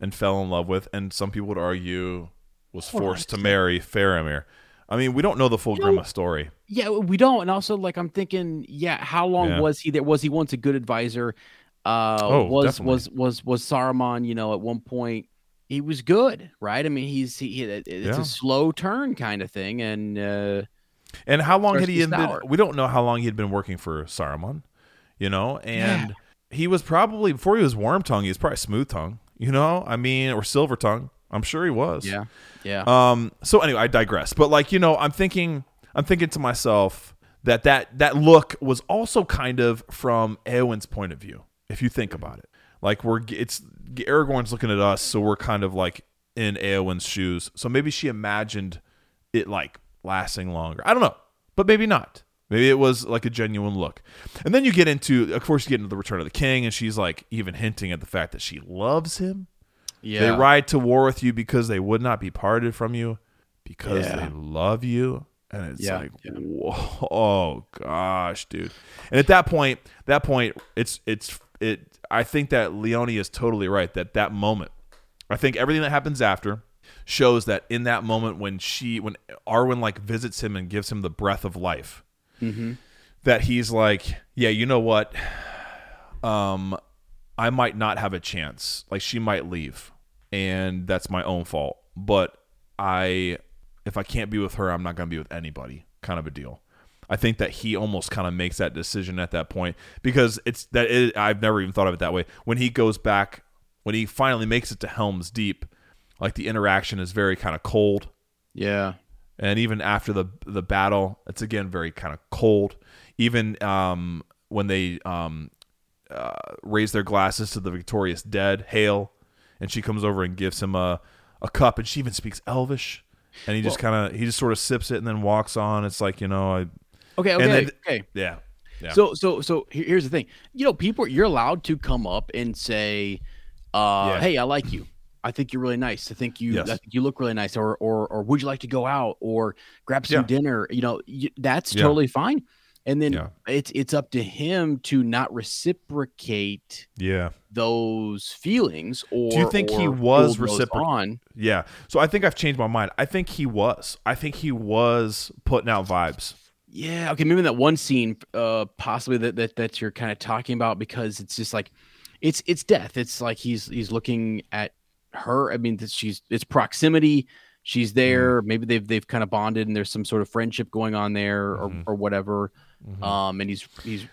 and fell in love with, and some people would argue was forced to marry Faramir? I mean, we don't know the full You know- Grima story. Yeah, we don't. And also, like, I'm thinking, yeah, how long Yeah. was he there? Was he once a good advisor? Uh, Oh, was definitely. was was was Saruman? You know, at one point he was good, right? I mean, he's he, it- it's Yeah. a slow turn kind of thing, and uh, And how long had he been? We don't know how long he had been working for Saruman, you know. And he was probably before he was Worm Tongue, he was probably Smooth Tongue, you know. I mean, or Silver Tongue. I'm sure he was. yeah, yeah, Um. So anyway, I digress. But like you know, I'm thinking, I'm thinking to myself that that that look was also kind of from Eowyn's point of view. If you think about it, like we're it's Aragorn's looking at us, so we're kind of like in Eowyn's shoes. So maybe she imagined it like lasting longer. I don't know, but maybe not. Maybe it was like a genuine look. And then you get into, of course, you get into the Return of the King, and she's like even hinting at the fact that she loves him. yeah. They ride to war with you because they would not be parted from you because Yeah. they love you. And it's Yeah, like, yeah. whoa, oh gosh, dude. And at that point, that point, it's it's it. I think that Leone is totally right. That that moment, I think everything that happens after shows that in that moment when she when Arwen like visits him and gives him the breath of life, that he's like, yeah, you know what, um, I might not have a chance. Like she might leave, and that's my own fault. But I, if I can't be with her, I'm not going to be with anybody. Kind of a deal. I think that he almost kind of makes that decision at that point because it's that it, I've never even thought of it that way. When he goes back, when he finally makes it to Helm's Deep, like the interaction is very kind of cold yeah, and even after the the battle, it's again very kind of cold. Even um, when they um, uh, raise their glasses to the victorious dead, hail, and she comes over and gives him a a cup, and she even speaks Elvish, and he just kind of he just sort of sips it and then walks on. It's like you know, I okay, okay, then- okay. yeah, yeah, So, so, so here's the thing. You know, people, you're allowed to come up and say, uh. "Hey, I like you. I think you're really nice. I think you, Yes. I think you look really nice." Or, or, or would you like to go out or grab some Yeah. dinner? You know, y that's Yeah. totally fine. And then it's it's up to him to not reciprocate yeah, those feelings. Or do you think he was hold those reciproc- on? yeah. So I think I've changed my mind. I think he was. I think he was putting out vibes. Yeah. Okay. Maybe that one scene, uh, possibly that that that you're kind of talking about because it's just like, it's it's death. It's like he's he's looking at her. I mean, she's it's proximity. She's there. Maybe they've they've kind of bonded and there's some sort of friendship going on there or Mhm. or whatever. Mhm. Um, and he's he's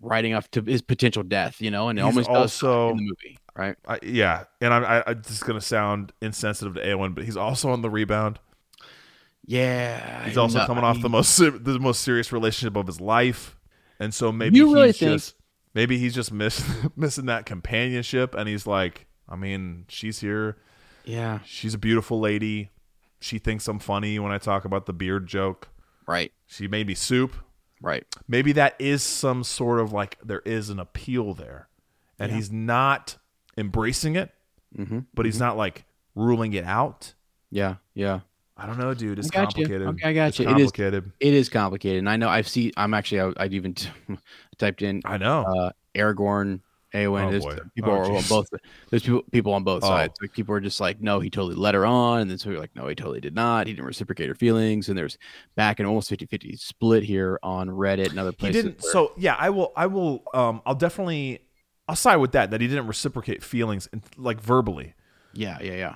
riding off to his potential death. You know, and it He's almost also- in the movie, right? I, yeah, and I'm I, this is gonna sound insensitive to Eowyn, but he's also on the rebound. Yeah. He's also no, coming I off mean- the most the most serious relationship of his life, and so maybe You really he's think- just maybe he's just miss, missing that companionship, and he's like, I mean, she's here, Yeah. she's a beautiful lady, she thinks I'm funny when I talk about the beard joke. Right. She made me soup. Right. Maybe that is some sort of like there is an appeal there, and Yeah. he's not embracing it, Mm-hmm. but he's not like ruling it out. Yeah. Yeah. I don't know, dude. It's I got you. complicated. Okay, I got it's you. It is- complicated. It is complicated, and I know I've seen. I'm actually. I, I've even t- typed in I know. uh, Aragorn, Eowyn. Oh, there's boy. people Oh, are on both. There's people people on both Oh. sides. Like people are just like, no, he totally let her on, and then so you're like, no, he totally did not. He didn't reciprocate her feelings, and there's back and almost 50-50 split here on Reddit and other places. he didn't. where- So yeah, I will. I will. Um, I'll definitely. I'll side with that. That he didn't reciprocate feelings, and like verbally. yeah, yeah, yeah.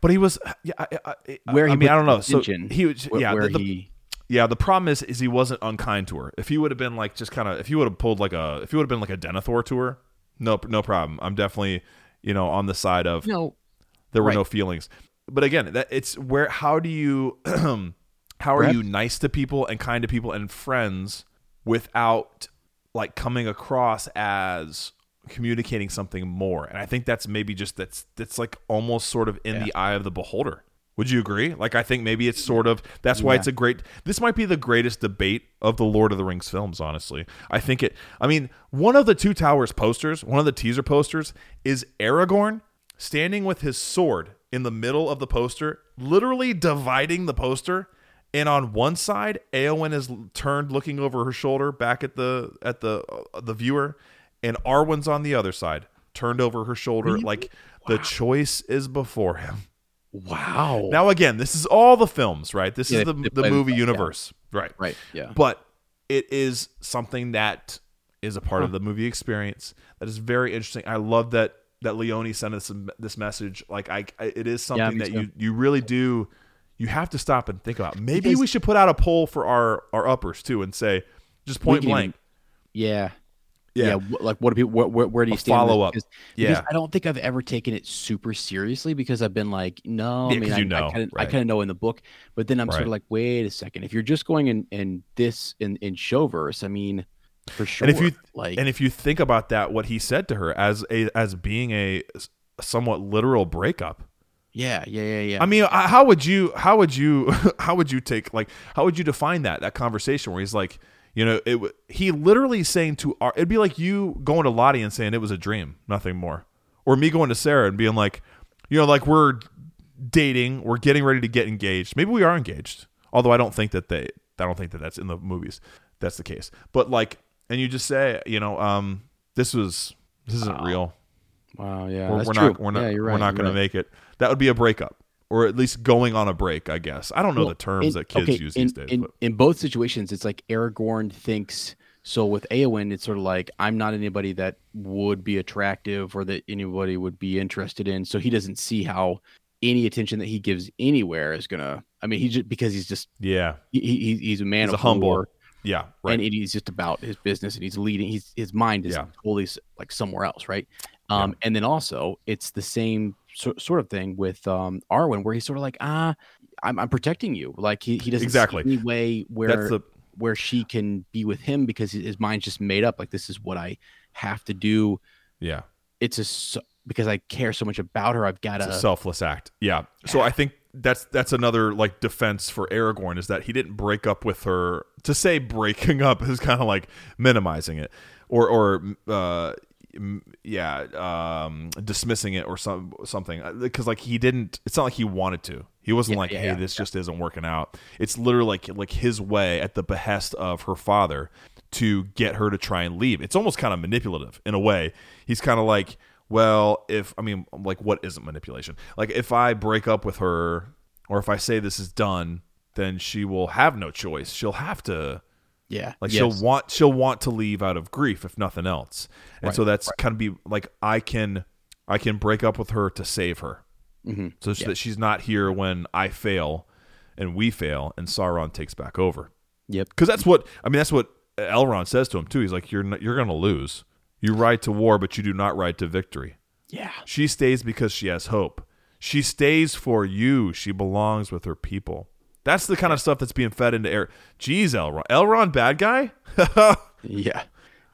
But he was. Yeah. I, I, I, Where I he mean, I don't know. So he was. Where, yeah. where the, the- he. yeah. The problem is, is he wasn't unkind to her. If he would have been like just kind of, if he would have pulled like a, if he would have been like a Denethor to her, no, no problem. I'm definitely, you know, on the side of You know, there were Right. no feelings. But again, that it's where how do you how are Brett? you nice to people and kind to people and friends without like coming across as communicating something more? And I think that's maybe just that's that's like almost sort of in Yeah. the eye of the beholder. Would you agree? Like I think maybe it's sort of that's why Yeah. it's a great this might be the greatest debate of the Lord of the Rings films, honestly. I think it I mean, one of the Two Towers posters, one of the teaser posters is Aragorn standing with his sword in the middle of the poster, literally dividing the poster And on one side, Eowyn is turned looking over her shoulder back at the at the uh, the viewer, and Arwen's on the other side, turned over her shoulder like the choice is before him. Wow. Now again, this is all the films, right? This Yeah, is the the movie film, yeah. universe, right? right. Yeah. But it is something that is a part of the movie experience that is very interesting. I love that that Leone sent us this message. Like I, I it is something me that too. you you really do you have to stop and think about. Maybe Because- we should put out a poll for our our uppers too and say just point can even- blank. Yeah. Yeah. Yeah. Like, what do people? Where, where, where do you stand? follow-up. Because, Yeah. because I don't think I've ever taken it super seriously because I've been like, no, Yeah, I mean I, know, I kind of, right. know in the book, but then I'm sort of like, wait a second. If you're just going in, in this in in showverse, I mean, for sure. And if you like, and if you think about that, what he said to her as a as being a somewhat literal breakup. yeah, yeah, yeah, yeah. I mean, how would you how would you how would you take like how would you define that that conversation where he's like, you know, it w- he literally saying to our it'd be like you going to Lottie and saying it was a dream, nothing more, or me going to Sarah and being like, you know, like we're dating, we're getting ready to get engaged. Maybe we are engaged, although I don't think that they I don't think that that's in the movies. That's the case, but like, and you just say, you know, um, this was this isn't real wow, yeah, we're, we're not we're not yeah, right, we're not going right. to make it. That would be a breakup, or at least going on a break. I guess I don't know Well, the terms in- that kids okay, use in, these days. In, in both situations, it's like Aragorn thinks. So with Eowyn, it's sort of like I'm not anybody that would be attractive or that anybody would be interested in. So he doesn't see how any attention that he gives anywhere is gonna. I mean, he just because he's just yeah, he, he, he's a man he's a of humble. war, Yeah, right. and he's just about his business and he's leading. He's his mind is Yeah. totally like somewhere else, right? Um, and then also it's the same so, sort of thing with um Arwen, where he's sort of like, ah, I'm, I'm protecting you. Like he, he doesn't Exactly. any way where That's the where she can be with him because his mind's just made up. Like this is what I have to do. yeah. It's a because I care so much about her. I've got It's a selfless act. Yeah. So I think that's that's another like defense for Aragorn is that he didn't break up with her. To say breaking up is kind of like minimizing it, or or uh, yeah, um, dismissing it or some something because like he didn't. It's not like he wanted to. He wasn't Yeah, like, yeah, hey, yeah, this just isn't working out. It's literally like like his way at the behest of her father to get her to try and leave. It's almost kind of manipulative in a way. He's kind of like, well, if I mean, like, what isn't manipulation? Like, if I break up with her, or if I say this is done, then she will have no choice. She'll have to, yeah, like, yes. she'll want, she'll want to leave out of grief, if nothing else. And Right, so that's kind of be like, I can, I can break up with her to save her, hmm so that she's not here when I fail, and we fail, and Sauron takes back over Yep. because that's what I mean. That's what Elrond says to him too. He's like, "You're not, you're going to lose. You ride to war, but you do not ride to victory. Yeah. She stays because she has hope. She stays for you. She belongs with her people. That's the kind of stuff that's being fed into air. Jeez, Elrond, Elrond, bad guy. Yeah.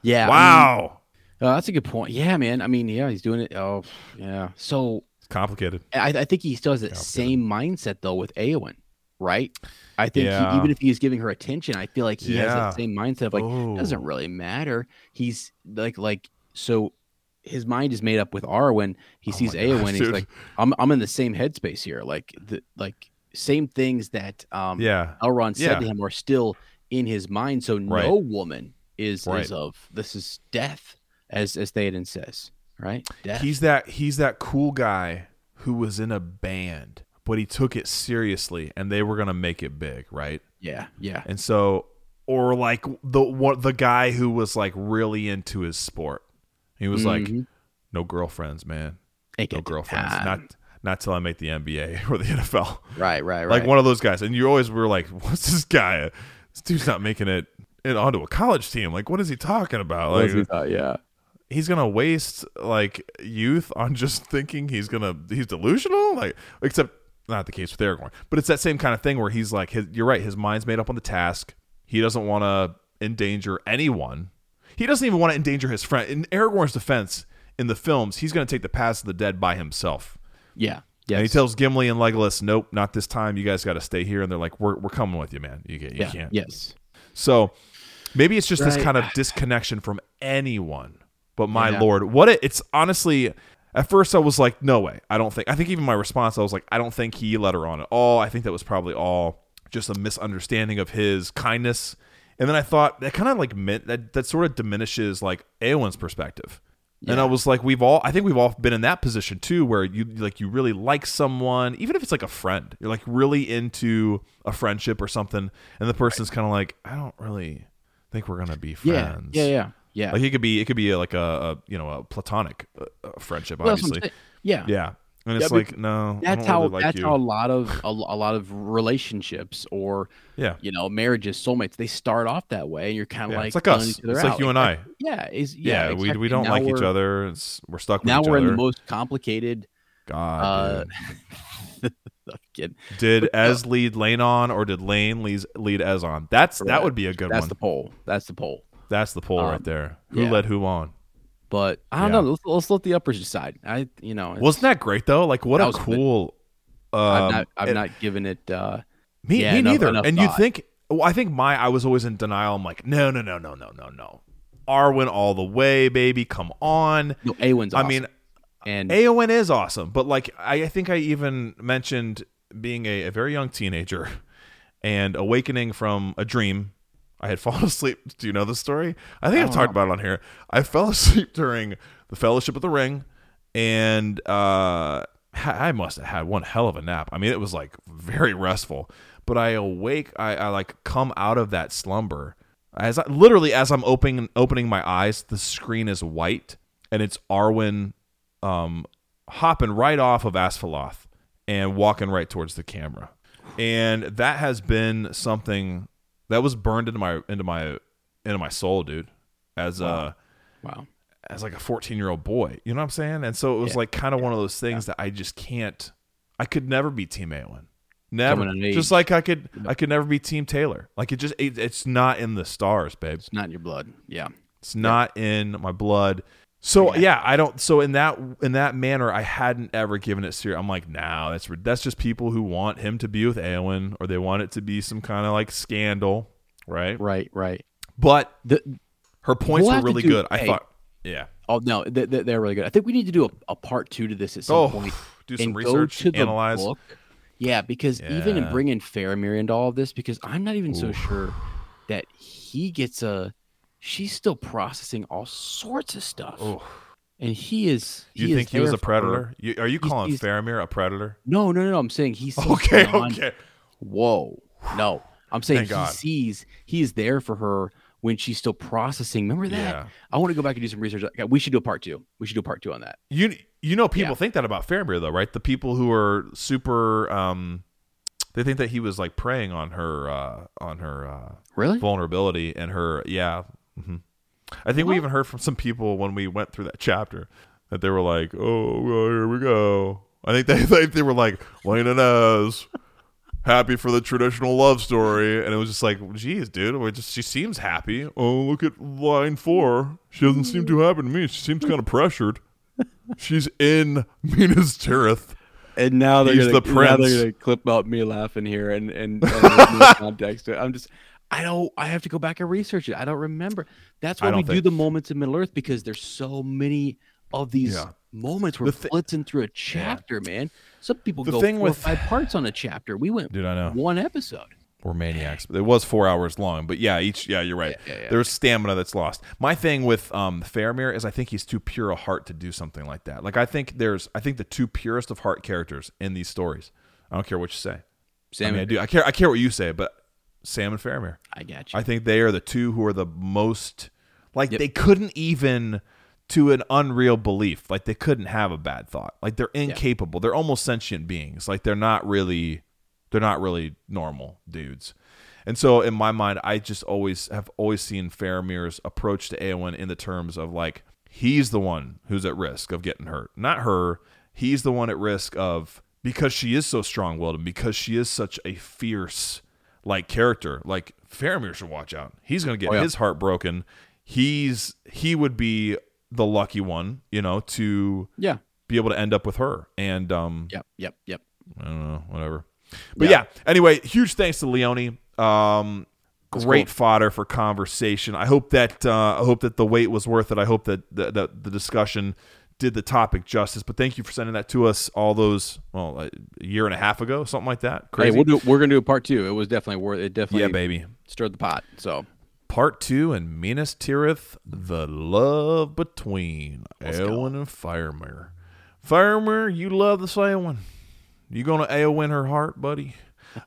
Yeah. I mean, wow, uh, that's a good point. Yeah, man. I mean, yeah, he's doing it. Oh, yeah. So it's complicated. I, I think he still has that same mindset though with Eowyn, right? I think he, even if he's giving her attention, I feel like he has Yeah. that same mindset of like Oh. doesn't really matter. He's like like so his mind is made up with Arwen. He sees Oh Eowyn. gosh, he's like, I'm I'm in the same headspace here. Like the like same things that um Yeah, Elrond said Yeah. to him are still in his mind. So Right. no woman is Right. is of this is death, as as Theoden says, right? Death. he's that he's that cool guy who was in a band, but he took it seriously, and they were gonna make it big, right? yeah, yeah, And so, or like the what the guy who was like really into his sport. He was like, Mhm. no girlfriends, man, no girlfriends, time. not not till I make the NBA or the NFL. right, right, right. Like one of those guys, and you always were like, "What's this guy? This dude's not making it." it onto a college team. Like, what is he talking about? Like, he thought? Yeah. he's gonna waste like youth on just thinking he's gonna he's delusional like except not the case with Aragorn but it's that same kind of thing where he's like his, you're right his mind's made up on the task he doesn't want to endanger anyone he doesn't even want to endanger his friend in Aragorn's defense in the films he's gonna take the paths of the dead by himself Yeah. and he tells Gimli and Legolas nope not this time you guys got to stay here and they're like we're, we're coming with you man you, get, you yeah. can't Yes. so maybe it's just this kind of disconnection from anyone. But my Yeah. lord, what it, it's honestly at first I was like, no way. I don't think I think even my response I was like, I don't think he let her on at all. I think that was probably all just a misunderstanding of his kindness. And then I thought that kind of like meant that that sort of diminishes like Eowyn's perspective. And I was like, we've all, I think we've all been in that position too, where you like you really like someone, even if it's like a friend, you're like really into a friendship or something, and the person's kind of like, I don't really think we're gonna be friends. yeah, yeah, yeah. Like it could be, it could be like a, a you know a platonic uh, uh, friendship, Well, that's what I'm obviously. yeah, Yeah, and it's Yeah, like no, That's how really like that's you. how a lot of a, a lot of relationships or Yeah. you know marriages, soulmates, they start off that way, and you're kind of Yeah, like it's like us. other It's like you and I. Yeah, is yeah, yeah, we we don't Now like each other. It's we're stuck with Now we're in the most complicated. God, Uh, did but, uh, Ez lead Lane on, or did Lane lead lead Ez on? That's that would be a good That's one. the poll. That's the poll. That's the poll right um, there. Who led who on? But I don't Yeah. know. Let's, let's let the uppers decide. I, you know, Wasn't that great though? Like what That a was good. cool. Um, I've not, I've it- not given it. uh Me, Yeah, me enough- neither. enough and you think? Well, I think my I was always in denial. I'm like, no, no, no, no, no, no, no. Arwen all the way, baby. Come on. No, Awen's. I mean, and Eowyn is awesome, but like I, I think I even mentioned being a, a very young teenager and awakening from a dream. I had fallen asleep. Do you know the story? I think I've talked know. about it on here. I fell asleep during the Fellowship of the Ring, and uh, I must have had one hell of a nap. I mean, it was like very restful. But I awake. I, I like come out of that slumber as I, literally as I'm opening opening my eyes. The screen is white, and it's Arwen um, hopping right off of Asfaloth and walking right towards the camera. And that has been something that was burned into my into my into my soul, dude. As a wow. as like a 14 year old boy, you know what I'm saying? And so it was Yeah. like kind of one of those things that I just can't. I could never be Team Eowyn. Never. Just like I could, I could never be Team Taylor. Like it just, it, it's not in the stars, babe. It's not in your blood. Yeah. It's not in my blood. So Yeah. yeah. I don't. So in that in that manner, I hadn't ever given it serious. I'm like, no, that's that's just people who want him to be with Eowyn, or they want it to be some kind of like scandal, right? Right. Right. But The her points We'll were really do- good. I thought, yeah. oh no, they, they- they're really good. I think we need to do a, a part two to this at some Oh, point. do some research, go to the analyze. book. Yeah, because even in Yeah. bringing Faramir into all of this, because I'm not even so sure that he gets a. She's still processing all sorts of stuff, Oh, and he is. you is think he was a predator? You, are you He's- calling he's- Faramir a predator? No, no, no, no. I'm saying he's Okay, beyond- okay. Whoa, no. I'm saying Thank he God. sees he is there for her when she's still processing. Remember that? Yeah. I want to go back and do some research. We should do a part two. We should do a part two on that. You you know people Yeah. think that about Faramir though, right? The people who are super um they think that he was like preying on her uh on her uh Really? vulnerability and her yeah. Hmm I think we even heard from some people when we went through that chapter that they were like, "Oh, well, here we go." I think they they, they were like, "Lane and happy for the traditional love story," and it was just like, "Geez, dude, we just she seems happy." Oh, look at line four. She doesn't seem too happy to me. She seems kind of pressured. She's in Minas Tirith. And now they're He's gonna, the now prince. they're gonna clip out me laughing here and and, and no context. I'm just I don't I have to go back and research it. I don't remember. That's why we don't do the moments in Middle Earth because there's so many of these Yeah. moments we're The thi- blitzing through a chapter, man. Some people The go thing four with- or five parts on a chapter. We went Dude, I know. one episode. We're maniacs. It was four hours long, but yeah, each yeah, you're right. Yeah, yeah, yeah. There's stamina that's lost. My thing with um Faramir is I think he's too pure a heart to do something like that. Like I think there's I think the two purest of heart characters in these stories. I don't care what you say. Sam, I mean, I do. I care. I care what you say, but Sam and Faramir. I got you. I think they are the two who are the most like Yep. they couldn't even to an unreal belief. Like they couldn't have a bad thought. Like they're incapable. They're almost sentient beings. Like they're not really they're not really normal dudes. And so in my mind, I just always have always seen Faramir's approach to Eowyn in the terms of like he's the one who's at risk of getting hurt, not her. He's the one at risk of because she is so strong-willed and because she is such a fierce like character. Like Faramir should watch out. He's going to get Oh, yeah. his heart broken. He's he would be the lucky one, you know, to yeah. be able to end up with her. And um Yep. Yep. Yep. I don't know, whatever. But Yeah. yeah. anyway, huge thanks to Leone. Um, That's great cool. fodder for conversation. I hope that uh, I hope that the wait was worth it. I hope that the, the, the discussion did the topic justice. But thank you for sending that to us all those well a year and a half ago, something like that. Crazy. Hey, we'll do. We're gonna do a part two. It was definitely worth. It definitely. yeah, baby. Stirred the pot. So Part two and Minas Tirith, the love between Eowyn and Faramir. Faramir, you love the Eowyn. You gonna Eowyn her heart, buddy?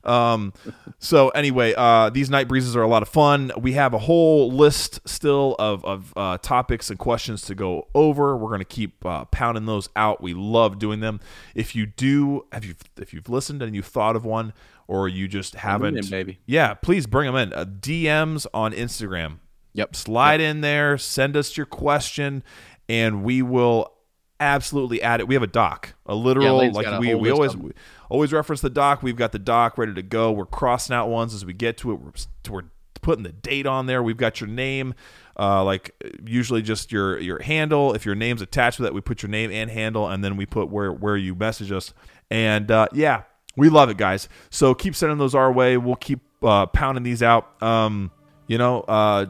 Um, so anyway, uh, these night breezes are a lot of fun. We have a whole list still of, of uh, topics and questions to go over. We're gonna keep uh, pounding those out. We love doing them. If you do, have you if you've listened and you've thought of one, or you just haven't, in, baby. yeah, please bring them in. Uh, DMs on Instagram. Yep. Slide in there, send us your question, and we will absolutely add it. We have a doc, a literal Lane's like we, we always we always reference the doc. We've got the doc ready to go. We're crossing out ones as we get to it. We're, we're putting the date on there. We've got your name, uh, like usually just your your handle. If your name's attached to that, we put your name and handle, and then we put where where you message us. And uh, yeah, we love it, guys. So keep sending those our way. We'll keep uh, pounding these out. Um, you know, uh,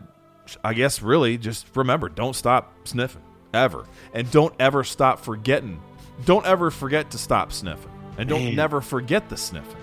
I guess really just remember, don't stop sniffing ever, and don't ever stop forgetting. Don't ever forget to stop sniffing, and don't Man. never forget the sniffing.